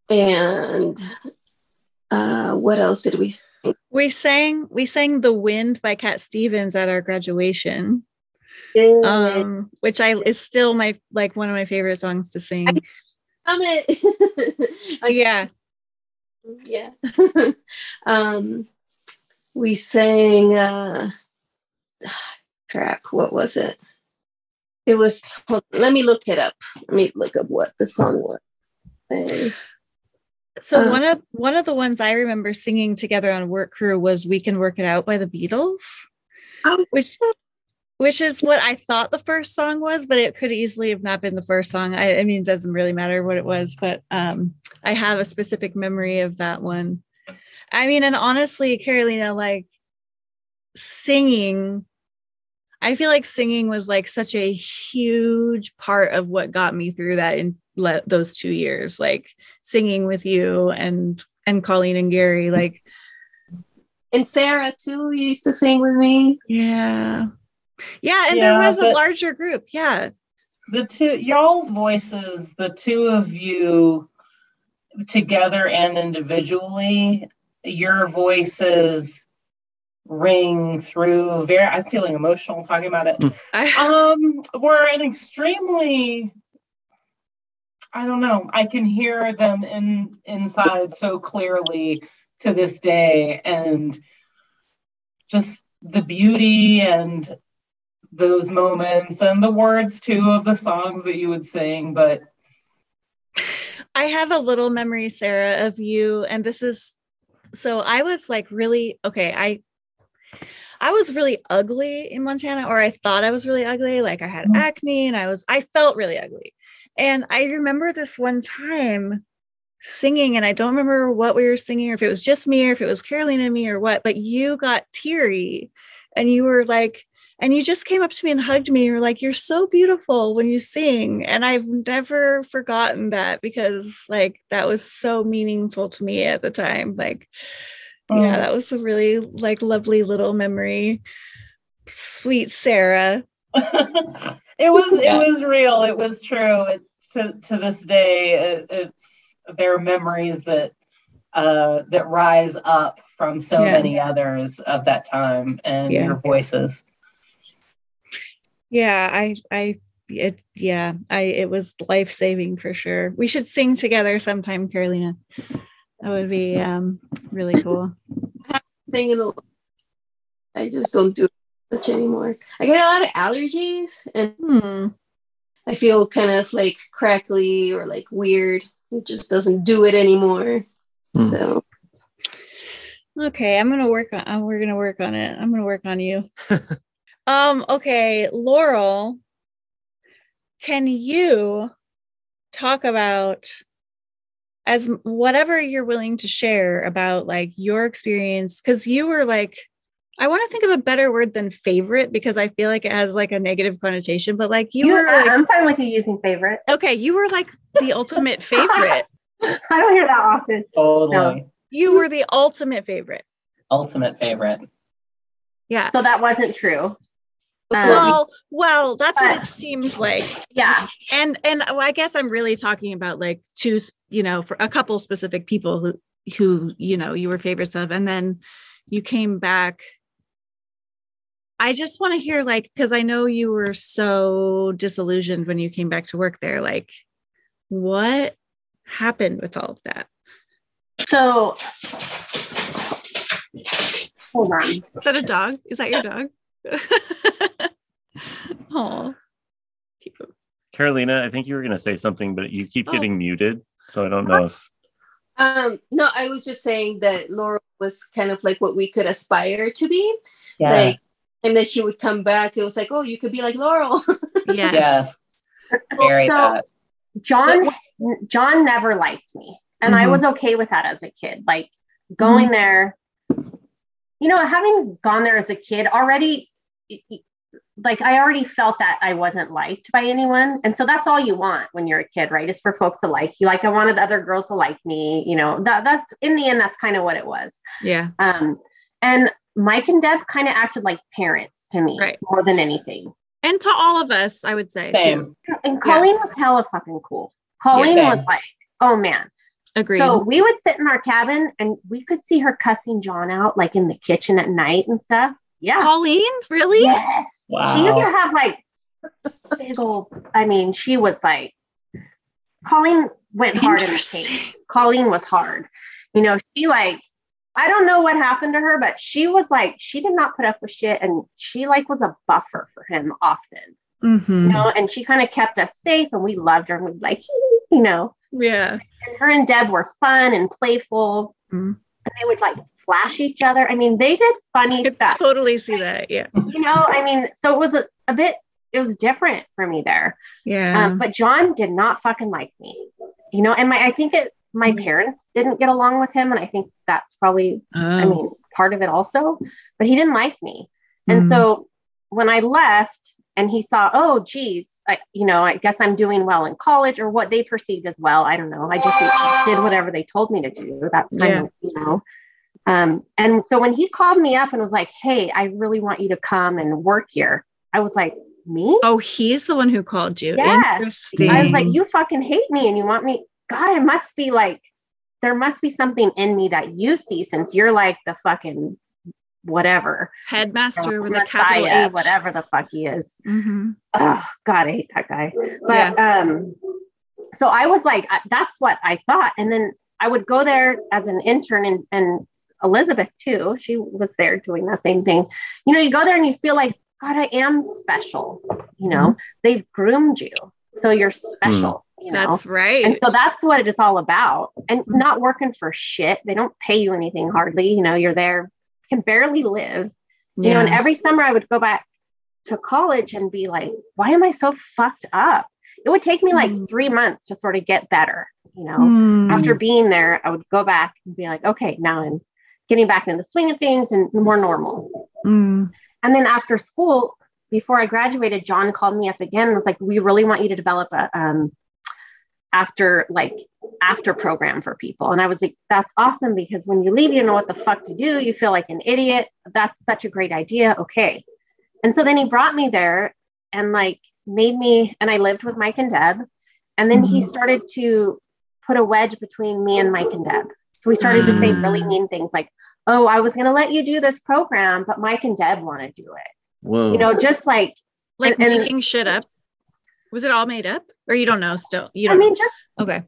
and Uh, what else did we? Sing? We sang we sang "The Wind" by Cat Stevens at our graduation, um, which I is still my like one of my favorite songs to sing. Comment. yeah, yeah. um, we sang. Uh, crap. What was it? It was. Let me look it up. Let me look up what the song was. So Uh, one of one of the ones I remember singing together on Work Crew was "We Can Work It Out" by the Beatles, Oh. which which is what I thought the first song was, but it could easily have not been the first song. I, I mean, it doesn't really matter what it was, but um, I have a specific memory of that one. I mean, and honestly, Carolina, like singing, I feel like singing was like such a huge part of what got me through that in le- those two years, like singing with you and and Colleen and Gary, like and Sarah too used to sing with me. yeah, yeah, and there was a larger group, yeah, the two y'all's voices the two of you together and individually your voices ring through very i'm feeling emotional talking about it. I, um we're an extremely i don't know i can hear them in inside so clearly to this day and just the beauty and those moments and the words too of the songs that you would sing but I have a little memory, Sarah, of you, and this is so I was like really okay. I I was really ugly in Montana, or I thought I was really ugly. Like I had Mm. acne and I was I felt really ugly. And I remember this one time singing, and I don't remember what we were singing, or if it was just me, or if it was Carolina and me, or what, but you got teary and you were like, and you just came up to me and hugged me. And you were like, You're so beautiful when you sing. And I've never forgotten that because, like, that was so meaningful to me at the time. Like, yeah, Oh. that was a really, like, lovely little memory. Sweet Sarah. it was Yeah. it was real it was true it, to to this day it, it's there are memories that uh that rise up from so Yeah. many others of that time and Yeah. your voices Yeah, I, I, it, yeah, I, it was life saving for sure. We should sing together sometime, Carolina. That would be um really cool. Singing a I just don't do it much anymore. I get a lot of allergies and Hmm. I feel kind of like crackly or like weird. It just doesn't do it anymore. Hmm. So Okay, I'm gonna work on. uh, we're gonna work on it. I'm gonna work on you. um. Okay, Laurel. Can you talk about as whatever you're willing to share about like your experience? Because you were like, I want to think of a better word than favorite because I feel like it has like a negative connotation. But like you You- were I- like, I'm fine with you using favorite. okay, you were like the ultimate favorite. I don't hear that often. totally You were the ultimate favorite. ultimate favorite Yeah. So that wasn't true. Um, Well, well, that's what it but- seemed like. yeah. and and well, I guess I'm really talking about like two, you know, for a couple specific people who who you know you were favorites of, and then you came back. I just want to hear like because I know you were so disillusioned when you came back to work there. Like, what happened with all of that? So hold on. Is that a dog? Is that your dog? oh, Carolina, I think you were going to say something, but you keep Oh. getting muted. So I don't know if. um no, I was just saying that Laura was kind of like what we could aspire to be. yeah Like and then she would come back. It was like, oh, you could be like Laurel. yes. yes very So- that John John never liked me. And I Mhm. was okay with that as a kid. Like going there, you know, having gone there as a kid already, y- y- like I already felt that I wasn't liked by anyone. And so that's all you want when you're a kid, right? Is for folks to like you. Like I wanted other girls to like me, you know, that that's in the end, that's kind of what it was. Yeah. Um, and Mike and Deb kind of acted like parents to me Right. more than anything. And to all of us, I would say. too. And Colleen was hella fucking cool. Colleen Yeah. was like, oh man. Agreed. So we would sit in our cabin and we could see her cussing John out like in the kitchen at night and stuff. Yeah. Colleen, really? Yes. Wow. She used to have like big old, I mean, she was like, Colleen went hard in the Interesting. cake. Colleen was hard. You know, she like, I don't know what happened to her, but she was like, she did not put up with shit and she like was a buffer for him often, Mhm. you know, and she kind of kept us safe and we loved her and we'd like, you know, Yeah. and her and Deb were fun and playful. Mhm. And they would like flash each other. I mean, they did funny could stuff totally see that. Yeah. you know i mean so it was a, a bit it was different for me there Yeah. um, but john did not fucking like me you know and my i think it my Mm. parents didn't get along with him and i think that's probably i Oh. mean part of it also but he didn't like me and Mm. so when i left and he saw oh geez I, you know i guess i'm doing well in college or what they perceived as well i don't know i just did whatever they told me to do that's kind Yeah. of you know um, and so when he called me up and was like hey i really want you to come and work here i was like me Oh, he's the one who called you. Yes. Interesting. I was like, you fucking hate me and you want me. God, I must be like, there must be something in me that you see since you're like the fucking whatever. headmaster with a capital Messiah, H. whatever the fuck he is. Mhm. Oh, God, I hate that guy. But um, so I was like, that's what I thought. And then I would go there as an intern and, and Elizabeth too. She was there doing the same thing. You know, you go there and you feel like, God, I am special. You know, Mm-hmm. they've groomed you. So you're special, you know. That's right. And so that's what it's all about. And not working for shit. They don't pay you anything hardly. You know, you're there, can barely live. You know, and every summer I would go back to college and be like, why am I so fucked up? It would take me like Mm. three months to sort of get better, you know. Mm. After being there, I would go back and be like, okay, now I'm getting back into the swing of things and more normal. Mm. And then after school, before I graduated, John called me up again and was like, "We really want you to develop a um, after like after program for people." And I was like, "That's awesome because when you leave, you don't know what the fuck to do. You feel like an idiot. That's such a great idea. Okay." And so then he brought me there and like made me, and I lived with Mike and Deb. And then he Mhm. started to put a wedge between me and Mike and Deb. So we started to say really Ah. mean things like, "Oh, I was going to let you do this program, but Mike and Deb want to do it." Whoa. you know, just like like and- and- making shit up. Was it all made up, or you don't know still? You I don't. I mean, just okay.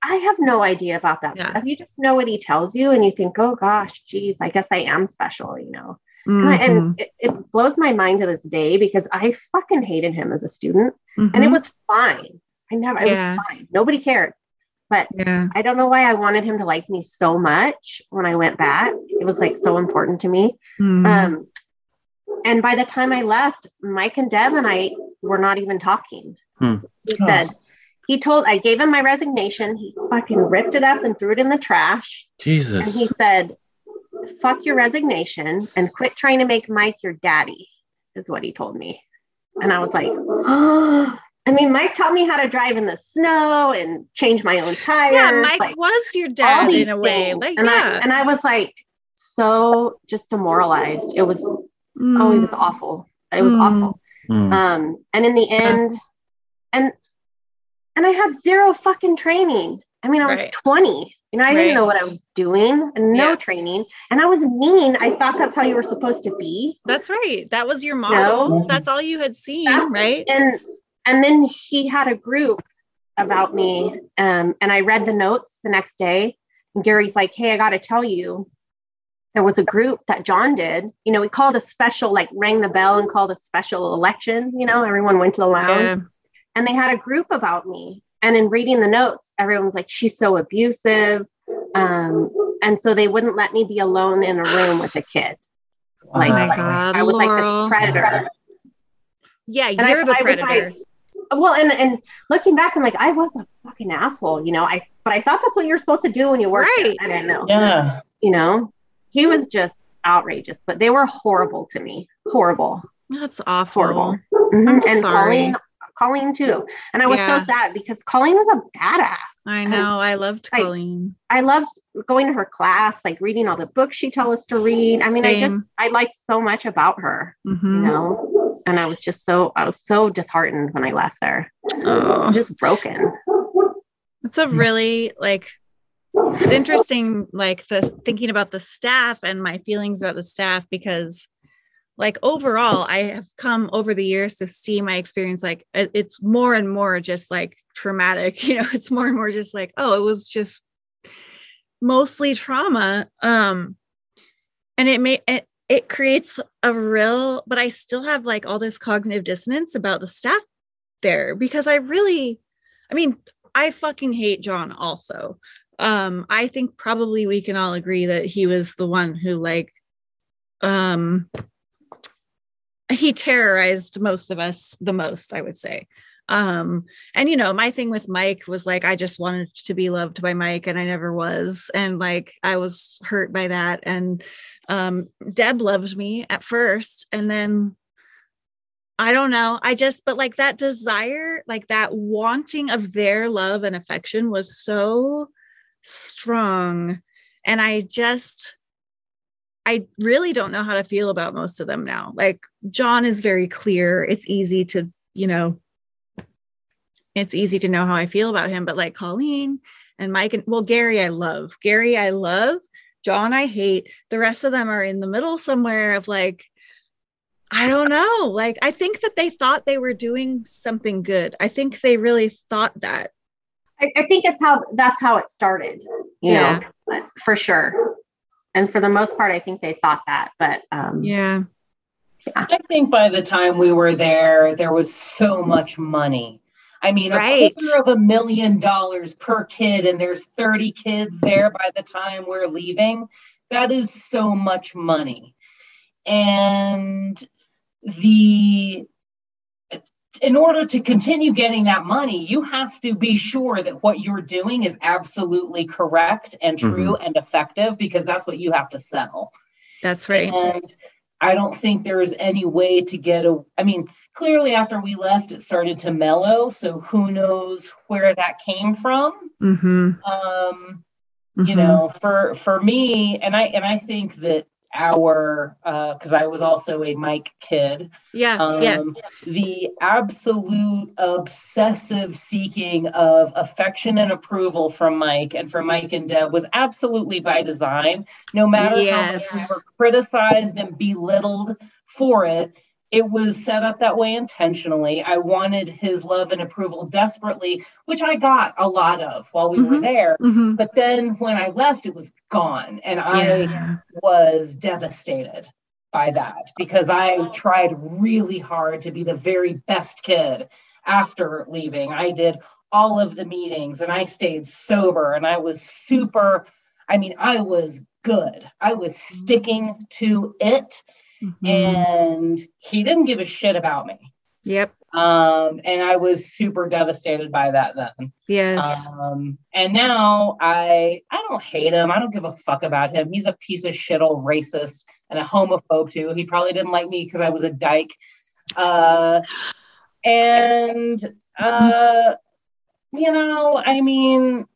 I have no idea about that Yeah. stuff. You just know what he tells you, and you think, oh gosh, geez, I guess I am special, you know. And I- Mhm. And it, it blows my mind to this day because I fucking hated him as a student, and it Mhm. was fine. I never, it Yeah. was fine. Nobody cared. But yeah. I don't know why I wanted him to like me so much when I went back. It was like so important to me. Mm. Um, and by the time I left, Mike and Deb and I were not even talking. Hmm. He Oh. said, he told, I gave him my resignation. He fucking ripped it up and threw it in the trash. Jesus. And he said, fuck your resignation and quit trying to make Mike your daddy, is what he told me. And I was like, I mean, Mike taught me how to drive in the snow and change my own tires. yeah, Mike like, was your all dad in a way. things. Like, and yeah. I and I was like so just demoralized. It was oh, it was awful. It was Mm. awful. Hmm. Um, and in the end, and and I had zero fucking training. I mean, I was Right. 20. You know, I Right. didn't know what I was doing and no Yeah. training. And I was mean. I thought that's how you were supposed to be. That's right. That was your model. That's all you had seen, That's- right? And and then he had a group about me. Um, and I read the notes the next day. And Gary's like, hey, I gotta tell you, there was a group that John did. You know, we called a special, like rang the bell and called a special election. You know, everyone went to the lounge Yeah. and they had a group about me. And in reading the notes, everyone was like, she's so abusive. Um, and so they wouldn't let me be alone in a room with a kid. Like, Oh my like, God, I was like this predator. Yeah, And I- you're the I was predator. like- Well, and and looking back, I'm like, I was a fucking asshole, you know. I but I thought that's what you're supposed to do when you work. there. Right. I didn't know. Yeah. You know, he was just outrageous, but they were horrible to me. Horrible, That's awful. horrible. Mhm. I'm And sorry. Colleen, Colleen too. And I was Yeah. so sad because Colleen was a badass. I And know. I loved Colleen. I loved going to her class, like reading all the books she told us to read. I mean, I just I liked so much about her, you Mhm. know. And I was just so I was so disheartened when I left there. Oh. Just broken. It's a really like it's interesting like the thinking about the staff and my feelings about the staff because like overall i have come over the years to see my experience like it's more and more just like traumatic you know it's more and more just like oh it was just mostly trauma um and it may it, it creates a real but i still have like all this cognitive dissonance about the staff there because i really i mean i fucking hate john also. Um i think probably we can all agree that he was the one who like um he terrorized most of us the most i would say. Um and you know my thing with mike was like i just wanted to be loved by mike and i never was. And like i was hurt by that. And um deb loved me at first and then I don't know. I just, but like that desire, like that wanting of their love and affection was so strong. And I just, I really don't know how to feel about most of them now. Like John is very clear. It's easy to, you know, it's easy to know how I feel about him. But like Colleen and Mike and well, Gary, I love. Gary, I love. John, I hate. The rest of them are in the middle somewhere of like, I don't know. Like, I think that they thought they were doing something good. I think they really thought that. I, I think it's how that's how it started, you yeah. know, for sure. And for the most part, I think they thought that. But um, yeah. yeah. I think by the time we were there, there was so much money. I mean, right. a quarter of a million dollars per kid, and there's 30 kids there by the time we're leaving. That is so much money. And the in order to continue getting that money, you have to be sure that what you're doing is absolutely correct and true mm-hmm. and effective because that's what you have to sell. That's right. And I don't think there is any way to get a. I mean, clearly after we left, it started to mellow. So who knows where that came from? Mm-hmm. Um, mm-hmm. You know, for for me, and I and I think that our because uh, I was also a Mike kid. Yeah, um, yeah. The absolute obsessive seeking of affection and approval from Mike and from Mike and Deb was absolutely by design. No matter yes. how much we were criticized and belittled for it, it was set up that way intentionally. I wanted his love and approval desperately, which I got a lot of while we mm-hmm. were there. Mm-hmm. But then when I left, it was gone. And I yeah. was devastated by that because I tried really hard to be the very best kid after leaving. I did all of the meetings and I stayed sober and I was super, I mean, I was good. I was sticking to it mm-hmm. and he didn't give a shit about me. Yep. Um, and I was super devastated by that then. Yes. Um, and now I I don't hate him. I don't give a fuck about him. He's a piece of shit old racist and a homophobe too. He probably didn't like me because I was a dyke. Uh, and uh, you know, I mean,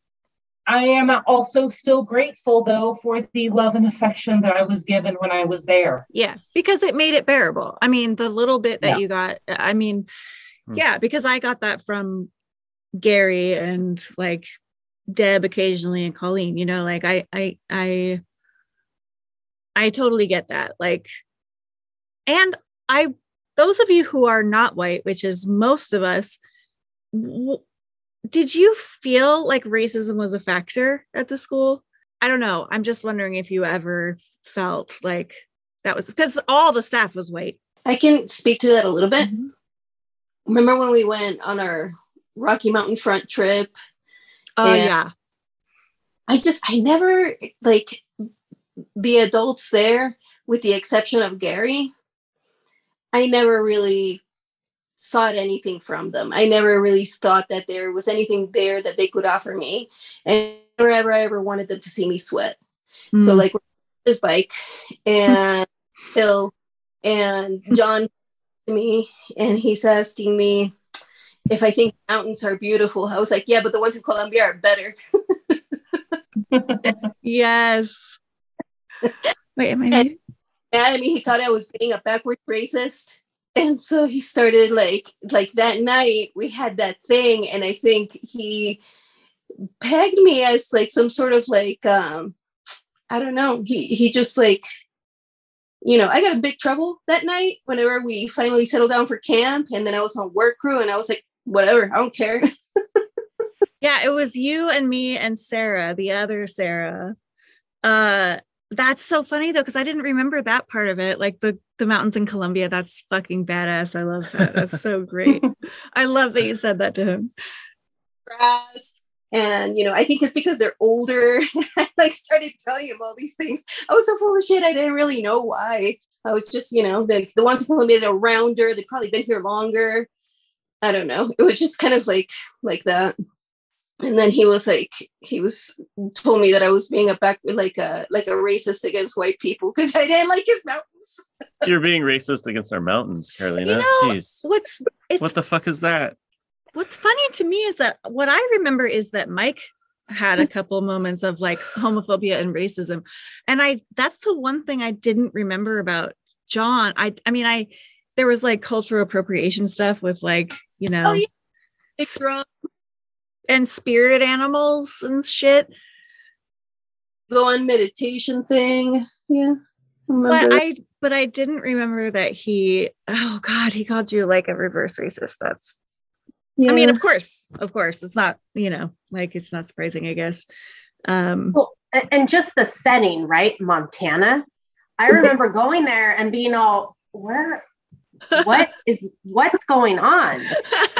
I am also still grateful though for the love and affection that I was given when I was there. Yeah, because it made it bearable. I mean, the little bit that yeah. you got, I mean, hmm. yeah, because I got that from Gary and like Deb occasionally and Colleen, you know, like I I I I totally get that. Like and I those of you who are not white, which is most of us, did you feel like racism was a factor at the school? I don't know. I'm just wondering if you ever felt like that was because all the staff was white. I can speak to that a little bit. Mm-hmm. Remember when we went on our Rocky Mountain front trip? Oh, uh, yeah. I just, I never like the adults there, with the exception of Gary, I never really sought anything from them. I never really thought that there was anything there that they could offer me. And never I ever wanted them to see me sweat. Mm. So like this bike and Phil and John to me and he's asking me if I think mountains are beautiful. I was like, yeah, but the ones in Colombia are better. yes. Wait, am I mad at me? He thought I was being a backward racist and so he started like like that night we had that thing and i think he pegged me as like some sort of like um I don't know. He he just like you know, I got a big trouble that night whenever we finally settled down for camp and then I was on work crew and I was like, whatever, I don't care. yeah, it was you and me and Sarah, the other Sarah. Uh that's so funny though, because I didn't remember that part of it. Like the the mountains in Colombia, that's fucking badass. I love that. That's so great. I love that you said that to him. Grass. And you know, I think it's because they're older. I like started telling him all these things. I was so full of shit. I didn't really know why. I was just, you know, the the ones who made it rounder. They've probably been here longer. I don't know. It was just kind of like like that and then he was like he was told me that i was being a back like a like a racist against white people because i didn't like his mountains. You're being racist against our mountains carolina. You know, jeez. what's what the fuck is that? What's funny to me is that what i remember is that mike had a couple moments of like homophobia and racism. And i that's the one thing i didn't remember about john. I i mean i there was like cultural appropriation stuff with like you oh, know oh, yeah and spirit animals and shit. Go on meditation thing. Yeah. But I but I didn't remember that he oh god, he called you like a reverse racist. That's yeah. I mean, of course, of course. It's not, you know, like it's not surprising, I guess. Um well, and just the setting, right? Montana. I remember going there and being all, where what is what's going on?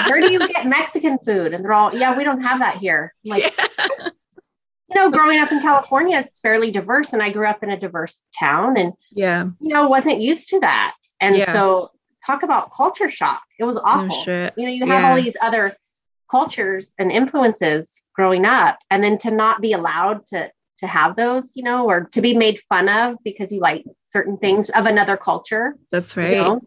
Where do you get Mexican food? And they're all, yeah, we don't have that here. like, yeah. you know, growing up in California, it's fairly diverse, and I grew up in a diverse town, and yeah, you know, wasn't used to that, and yeah. so talk about culture shock. It was awful. You know, you have yeah. all these other cultures and influences growing up, and then to not be allowed to to have those, you know, or to be made fun of because you like certain things of another culture. That's right. You know?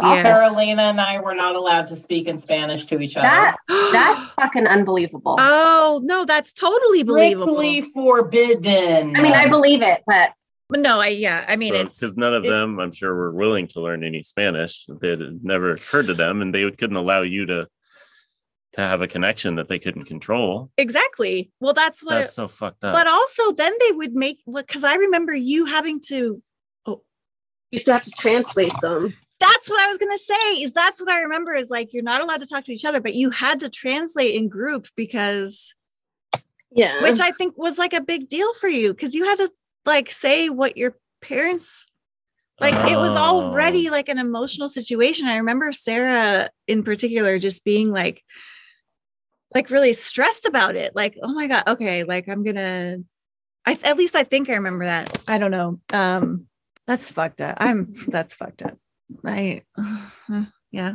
Yes. Carolina and I were not allowed to speak in Spanish to each other. That, that's fucking unbelievable. Oh no, that's totally believable. Strictly forbidden. I mean, I believe it, but but no, I yeah, I mean so, it's because none of it, them, I'm sure, were willing to learn any Spanish. It never occurred to them, and they couldn't allow you to to have a connection that they couldn't control. Exactly. Well, that's what that's it, so fucked up. But also, then they would make because I remember you having to. Oh, you still have to translate them that's what I was gonna say. Is that's what I remember is like you're not allowed to talk to each other, but you had to translate in group because yeah, which I think was like a big deal for you because you had to like say what your parents like oh. it was already oh. like an emotional situation. I remember Sarah in particular just being like like really stressed about it. Like, oh my god, okay, like I'm gonna I at least I think I remember that. I don't know. Um that's fucked up. I'm that's fucked up. I yeah.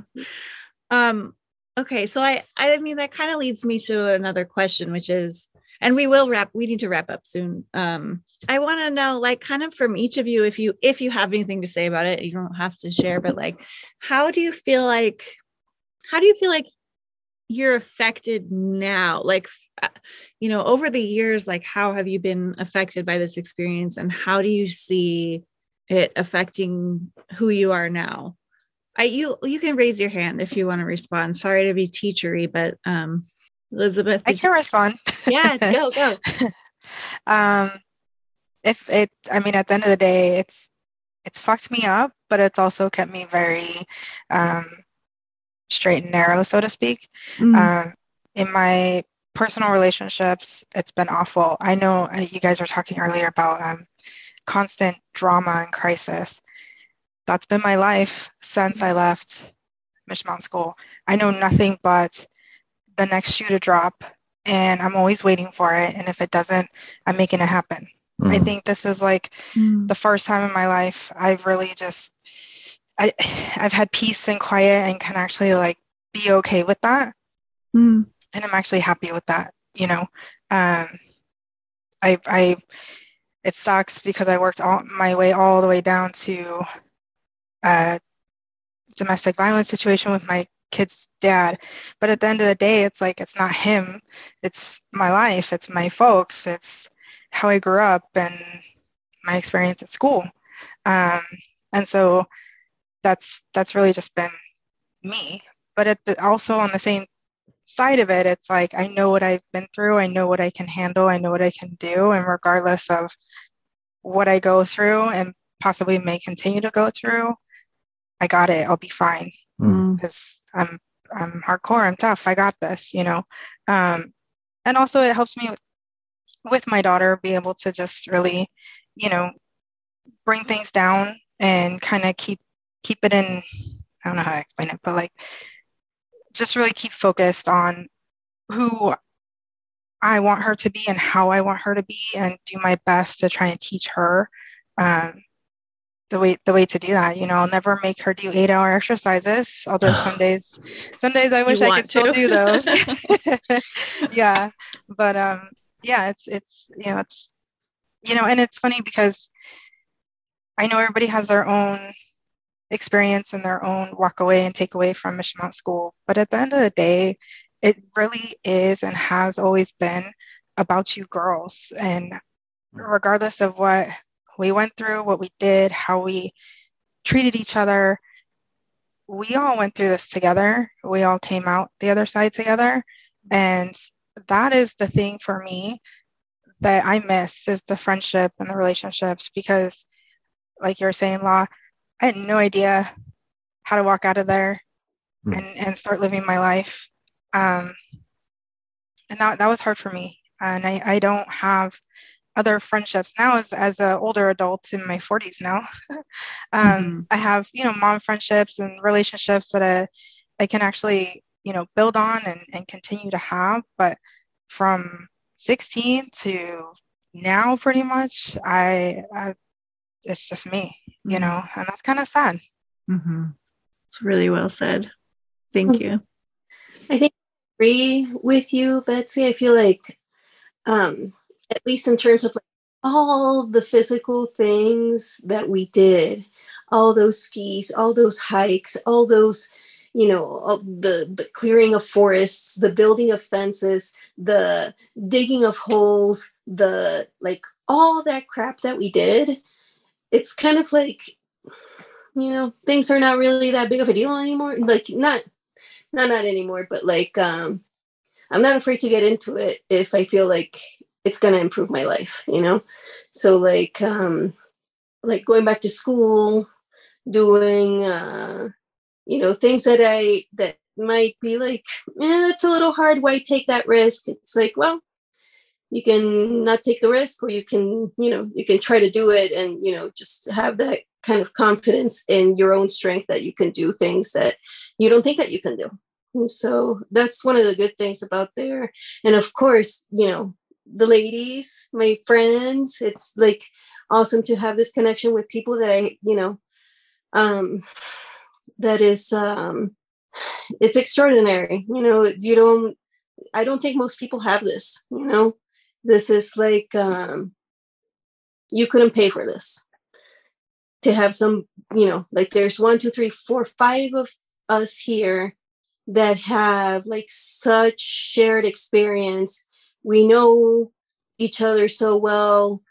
Um okay, so I I mean that kind of leads me to another question which is and we will wrap we need to wrap up soon. Um I want to know like kind of from each of you if you if you have anything to say about it, you don't have to share but like how do you feel like how do you feel like you're affected now? Like uh, you know, over the years like how have you been affected by this experience and how do you see it affecting who you are now. I you you can raise your hand if you want to respond. Sorry to be teachery but um elizabeth i can respond. Yeah go go. Um if it i mean at the end of the day it's it's fucked me up but it's also kept me very um straight and narrow so to speak. Mm-hmm. um in my personal relationships it's been awful. I know uh, you guys were talking earlier about um constant drama and crisis. That's been my life since I left Mission Mountain School. I know nothing but the next shoe to drop, and I'm always waiting for it. And if it doesn't, I'm making it happen. Mm. I think this is like mm. the first time in my life I've really just I I've had peace and quiet and can actually like be okay with that. Mm. And I'm actually happy with that, you know. Um I I it sucks because I worked all my way all the way down to a domestic violence situation with my kid's dad. But at the end of the day, it's like it's not him. It's my life. It's my folks. It's how I grew up and my experience at school. Um, and so that's that's really just been me. But the, also on the same side of it, it's like I know what I've been through, I know what I can handle, I know what I can do, and regardless of what I go through and possibly may continue to go through, I got it. I'll be fine because mm. I'm I'm hardcore. I'm tough. I got this. You know, um, and also it helps me with, with my daughter be able to just really, you know, bring things down and kind of keep keep it in. I don't know how to explain it, but like just really keep focused on who I want her to be and how I want her to be, and do my best to try and teach her um, the way the way to do that. You know, I'll never make her do eight hour exercises. Although some days, some days I wish I could to. still do those. yeah, but um, yeah, it's it's you know it's you know, and it's funny because I know everybody has their own experience and their own walk away and take away from Mission Mount School. But at the end of the day, it really is and has always been about you girls. And mm-hmm. regardless of what we went through, what we did, how we treated each other, we all went through this together. We all came out the other side together. And that is the thing for me that I miss is the friendship and the relationships because like you were saying, Law, I had no idea how to walk out of there mm. and, and start living my life. Um, and that, that was hard for me. And I, I don't have other friendships now as, as an older adult in my 40s now. um, mm-hmm. I have, you know, mom friendships and relationships that I, I can actually, you know, build on and, and continue to have. But from 16 to now, pretty much, I, I it's just me, you mm-hmm. know, and that's kind of sad. Mm-hmm. It's really well said. Thank you. I think I agree with you, Betsy. I feel like, um, at least in terms of like all the physical things that we did, all those skis, all those hikes, all those, you know, the the clearing of forests, the building of fences, the digging of holes, the like all that crap that we did it's kind of like you know things are not really that big of a deal anymore. Like not not not anymore but like um i'm not afraid to get into it if i feel like it's going to improve my life you know? So like um like going back to school doing uh you know things that i that might be like yeah that's a little hard. Why take that risk? It's like well you can not take the risk or you can you know you can try to do it and you know just have that kind of confidence in your own strength that you can do things that you don't think that you can do. And so that's one of the good things about there. And of course you know the ladies my friends it's like awesome to have this connection with people that i you know um that is um it's extraordinary. You know you don't i don't think most people have this you know this is like um, you couldn't pay for this. To have some you know like there's one two three four five of us here that have like such shared experience. We know each other so well.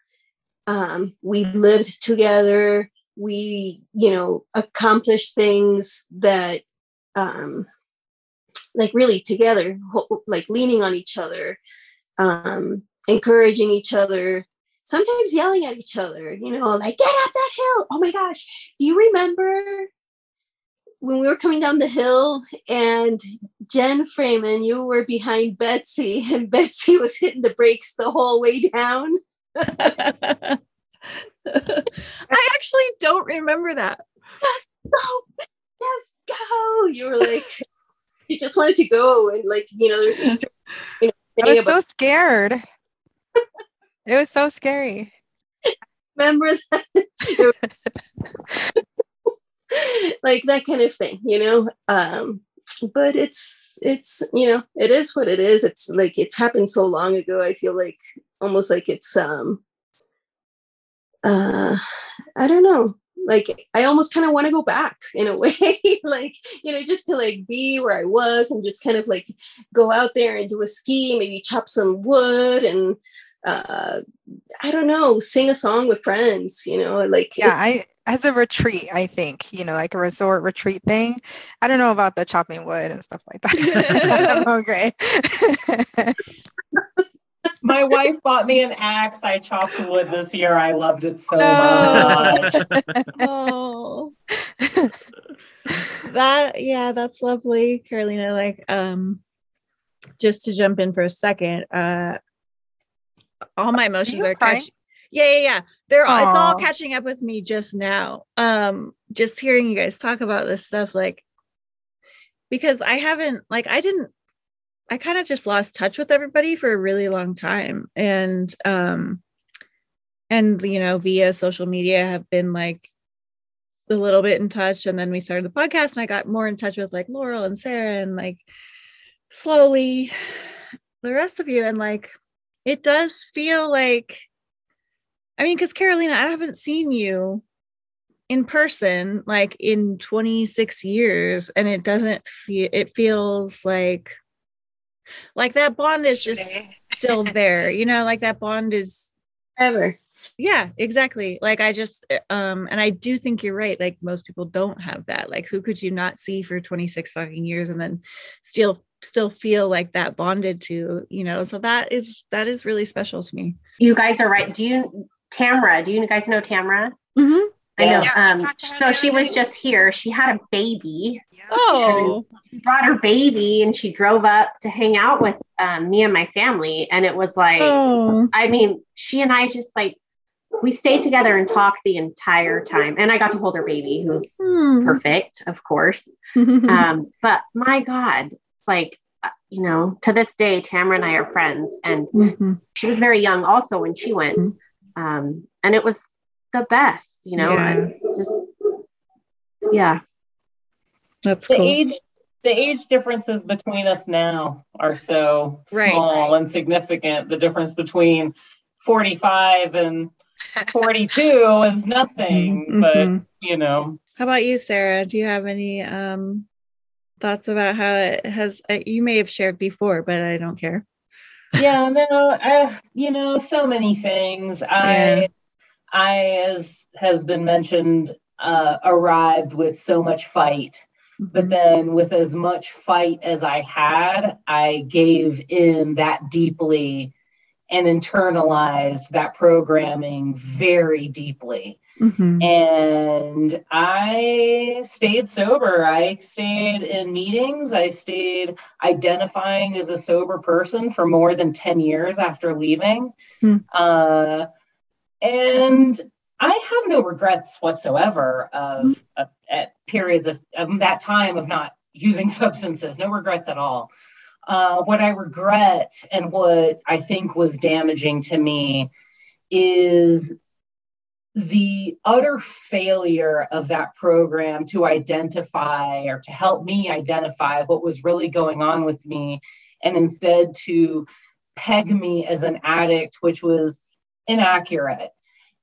Um, we lived together. We you know accomplished things that um, like really together like leaning on each other. Um, encouraging each other, sometimes yelling at each other, you know, like, get up that hill. Oh my gosh. Do you remember when we were coming down the hill and Jen Freeman, you were behind Betsy and Betsy was hitting the brakes the whole way down? I actually don't remember that. Yes, go. Yes, go. You were like, you just wanted to go. And like, you know, there's a, you know, I was about- so scared it was so scary. Remember that? like that kind of thing, you know? Um, but it's it's you know, it is what it is. It's like it's happened so long ago. I feel like almost like it's um uh I don't know like i almost kind of want to go back in a way like you know just to like be where i was and just kind of like go out there and do a ski maybe chop some wood and uh i don't know sing a song with friends you know like yeah i as a retreat, I think, you know, like a resort retreat thing. I don't know about the chopping wood and stuff like that. Okay. My wife bought me an axe. I chopped wood this year. I loved it so no. much. oh. that yeah, that's lovely, Carolina. Like, um, just to jump in for a second, uh all my emotions are, are catching yeah yeah yeah they're all, it's all catching up with me just now um just hearing you guys talk about this stuff like because i haven't like i didn't i kind of just lost touch with everybody for a really long time and um and you know via social media have been like a little bit in touch and then we started the podcast and i got more in touch with like laurel and sarah and like slowly the rest of you and like it does feel like I mean, because Carolina, I haven't seen you in person like in 26 years, and it doesn't feel it feels like like that bond is just still there, you know, like that bond is ever. Yeah, exactly. Like I just eh, um and I do think you're right. Like most people don't have that. Like who could you not see for 26 fucking years and then still still feel like that bonded to, you know? So that is that is really special to me. You guys are right. Do you Tamra. Do you guys know Tamra? Mm-hmm. I know. Yeah, um, so she was just here. She had a baby. Yeah. Oh. She brought her baby and she drove up to hang out with um, me and my family. And it was like, oh. I mean, she and I just like, we stayed together and talked the entire time. And I got to hold her baby, who's hmm. perfect, of course. um, but my God, like, uh, you know, to this day, Tamara and I are friends. And mm-hmm. she was very young also when she went. Mm-hmm um, and it was the best, you know. Yeah. It's just, yeah. That's the cool. age. The age differences between us now are so right. small and significant. The difference between 45 and 42 is nothing, mm-hmm. but you know. How about you, Sarah? Do you have any um, thoughts about how it has? Uh, you may have shared before, but I don't care yeah, no, I, you know, so many things. I, I, as has been mentioned, uh, arrived with so much fight, mm-hmm. but then with as much fight as I had, I gave in that deeply and internalized that programming very deeply. Mm-hmm. And I stayed sober. I stayed in meetings. I stayed identifying as a sober person for more than 10 years after leaving. Mm-hmm. Uh, and I have no regrets whatsoever of, at periods of, of that time of not using substances, no regrets at all. Uh, what I regret and what I think was damaging to me is the utter failure of that program to identify or to help me identify what was really going on with me and instead to peg me as an addict which was inaccurate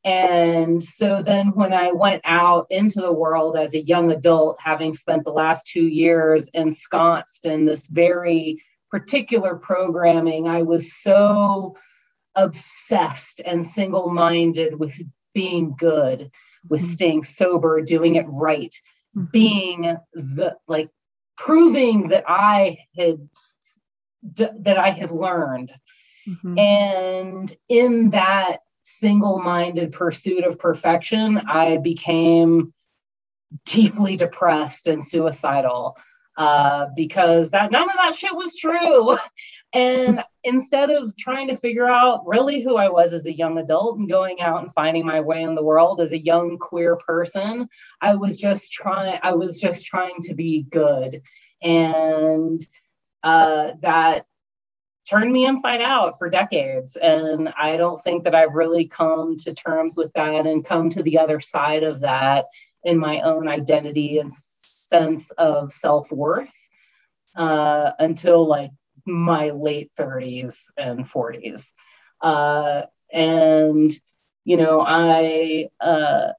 and so then when i went out into the world as a young adult having spent the last two years ensconced in this very particular programming i was so obsessed and single minded with being good, with mm-hmm. staying sober, doing it right, mm-hmm. being the like proving that I had that I had learned. Mm-hmm. And in that single-minded pursuit of perfection, I became deeply depressed and suicidal uh, because that none of that shit was true. And instead of trying to figure out really who I was as a young adult and going out and finding my way in the world as a young queer person, I was just trying I was just trying to be good. And uh, that turned me inside out for decades. And I don't think that I've really come to terms with that and come to the other side of that in my own identity and sense of self worth uh, until like my late 30s and 40s. Uh, and, you know, I, uh,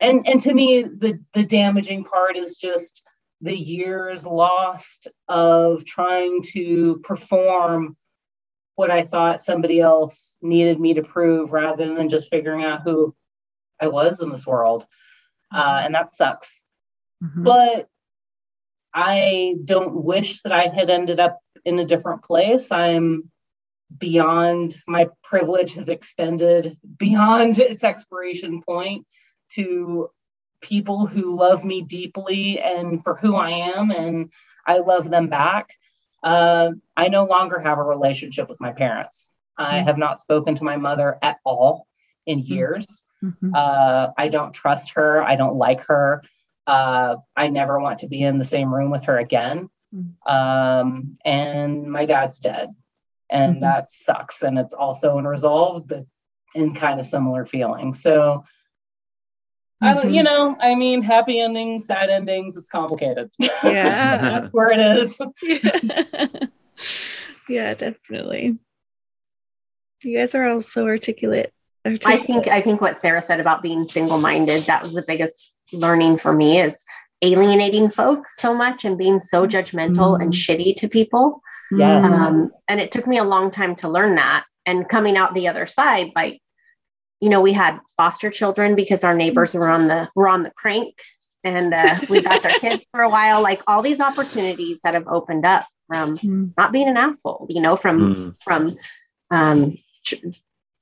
and, and to me, the, the damaging part is just the years lost of trying to perform what I thought somebody else needed me to prove rather than just figuring out who I was in this world. uh, and that sucks. Mhm. But I don't wish that I had ended up in a different place. I'm beyond my privilege has extended beyond its expiration point to people who love me deeply and for who I am, and I love them back. Uh, I no longer have a relationship with my parents. I Mm. have not spoken to my mother at all in years. Mhm. Uh, I don't trust her. I don't like her. Uh, I never want to be in the same room with her again. Mm. Um, and my dad's dead. And Mhm. that sucks. And it's also unresolved, but in kind of similar feelings. So, I don't, you Mhm. know, I mean, happy endings, sad endings, it's complicated. Yeah. That's where it is. yeah. yeah, definitely. You guys are all so articulate. I think I think what Sarah said about being single-minded, that was the biggest learning for me is alienating folks so much and being so judgmental and shitty to people. Yes. Um, and it took me a long time to learn that. And coming out the other side, like, you know, we had foster children because our neighbors were on the were on the crank, and uh, we got their kids for a while. Like all these opportunities that have opened up from Mhm. not being an asshole, you know, from Mm. from um tr-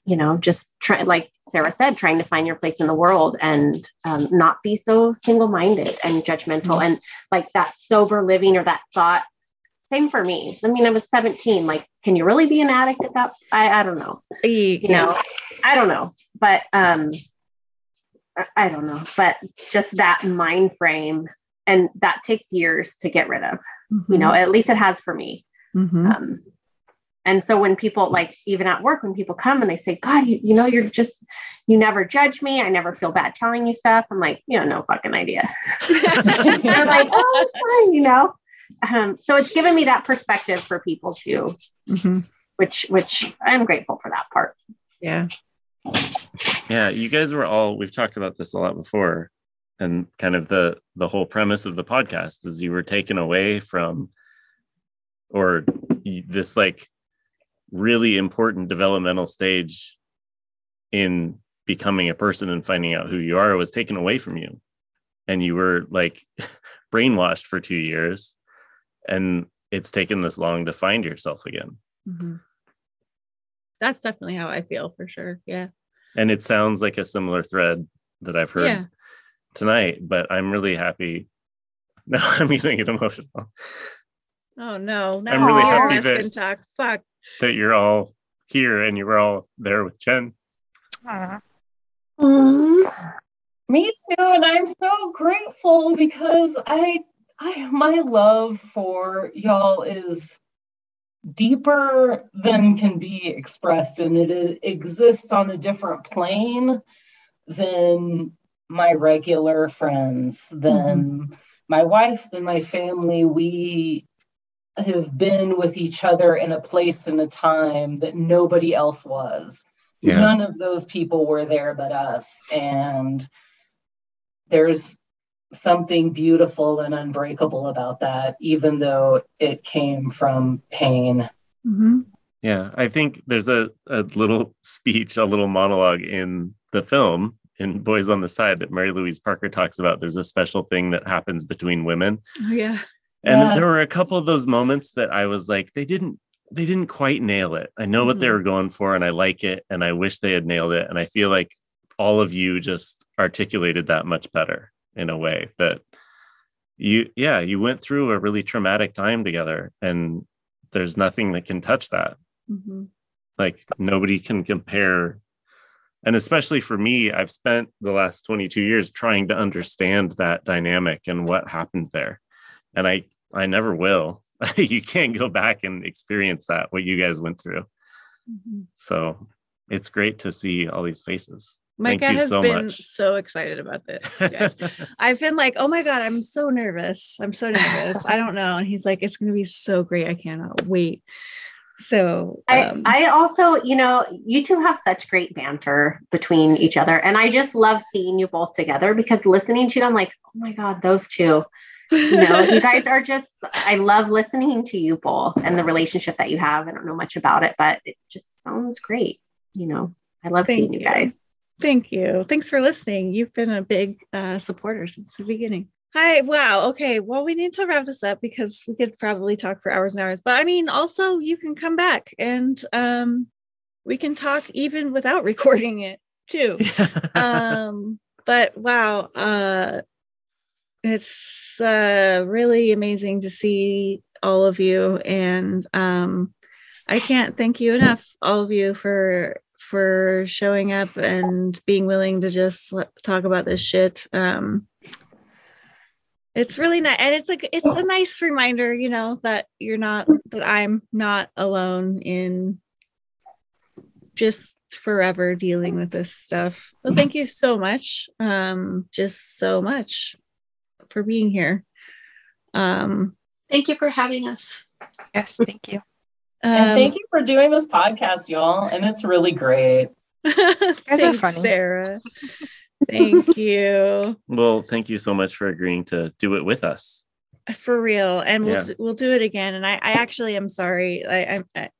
you know just try like sarah said trying to find your place in the world and um, not be so single-minded and judgmental and like that sober living or that thought same for me. I mean i was 17 like can you really be an addict at that i, I don't know. You know i don't know but um I, don't know but just that mind frame and that takes years to get rid of you know at least it has for me. Mhm. um, and so when people like even at work when people come and they say god you, you know you're just you never judge me. I never feel bad telling you stuff. I'm like you know no fucking idea. They're like oh fine you know um, so it's given me that perspective for people too Mhm. which which i'm grateful for that part Yeah. yeah you guys were all we've talked about this a lot before and kind of the the whole premise of the podcast is you were taken away from or this like really important developmental stage in becoming a person and finding out who you are was taken away from you and you were like brainwashed for 2 years and it's taken this long to find yourself again Mhm. That's definitely how I feel for sure. Yeah. and it sounds like a similar thread that I've heard Yeah. tonight, but I'm really happy. No, I'm gonna get emotional Oh no. Now I'm really happy husband that- talk. Fuck. that you're all here and you were all there with Jen. Aw. Me too, and I'm so grateful because I, I, my love for y'all is deeper than can be expressed, and it exists on a different plane than my regular friends, than mm-hmm. my wife, than my family. We have been with each other in a place and a time that nobody else was Yeah. none of those people were there but us and there's something beautiful and unbreakable about that even though it came from pain Mhm. Yeah, I think there's a, a little speech, a little monologue in the film in Boys on the Side that Mary Louise Parker talks about. There's a special thing that happens between women. Oh, yeah. And Yeah. there were a couple of those moments that I was like, they didn't they didn't quite nail it. I know what they Mhm. were going for and I like it and I wish they had nailed it. And I feel like all of you just articulated that much better in a way that you yeah, you went through a really traumatic time together and there's nothing that can touch that. Mhm. Like nobody can compare and especially for me, I've spent the last 22 years trying to understand that dynamic and what happened there. And I I never will. you can't go back and experience that what you guys went through. Mhm. So it's great to see all these faces. Micah Thank you has so been much. so excited about this. Yes. I've been like, oh my God, I'm so nervous. I'm so nervous. I don't know. And he's like, it's going to be so great. I cannot wait. So, um, I, I also, you know, you two have such great banter between each other. And I just love seeing you both together because listening to you, I'm like, oh my God, those two. You know, you guys are just, I love listening to you both and the relationship that you have. I don't know much about it, but it just sounds great. You know, I love Thank seeing you you. guys. Thank you. Thanks for listening. You've been a big uh, supporter since the beginning. Hi. Wow. Okay. Well, we need to wrap this up because we could probably talk for hours and hours. But I mean, also you can come back and um, we can talk even without recording it too. um, but wow, uh, it's uh, really amazing to see all of you, and um, I can't thank you enough, all of you, for for showing up and being willing to just talk about this shit. Um, it's really nice and it's like it's a nice reminder you know that you're not that i'm not alone in just forever dealing with this stuff so thank you so much um just so much for being here um Thank you for having us. Yes, thank you. And um, thank you for doing this podcast, y'all. And it's really great. are Thanks, funny. sarah thank you Well, thank you so much for agreeing to do it with us. for real and we'll Yeah. do, we'll do it again and i i actually am sorry i i'm I,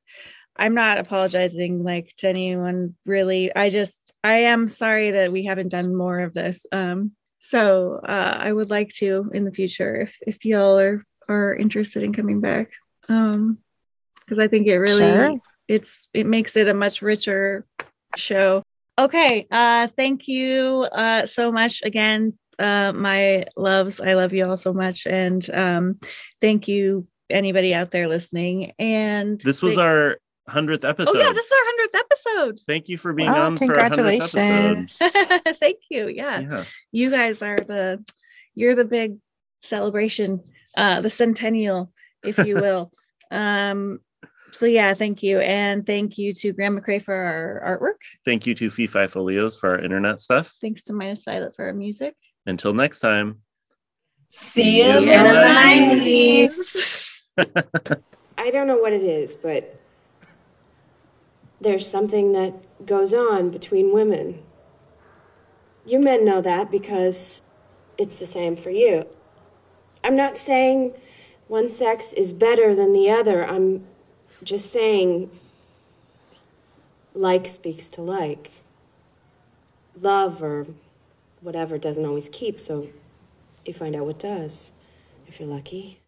i'm not apologizing like to anyone really i just i am sorry that we haven't done more of this um so uh i would like to in the future if if y'all are are interested in coming back um because i think it really Sure. it's it makes it a much richer show okay uh thank you uh so much again uh my loves i love you all so much and um thank you anybody out there listening and This was thank- our 100th episode. oh yeah this is our 100th episode Thank you for being Oh, on for episode. congratulations. thank you yeah. Yeah. you guys are the you're the big celebration uh the centennial if you will um so yeah thank you and thank you to grandma cray for our artwork Thank you to Fee Fi Folios for our internet stuff. thanks to minus violet for our music Until next time. See you in in the the 90s. I don't know what it is, but there's something that goes on between women. You men know that because it's the same for you. I'm not saying one sex is better than the other. I'm just saying like speaks to like. Love or whatever doesn't always keep, so you find out what does, if you're lucky.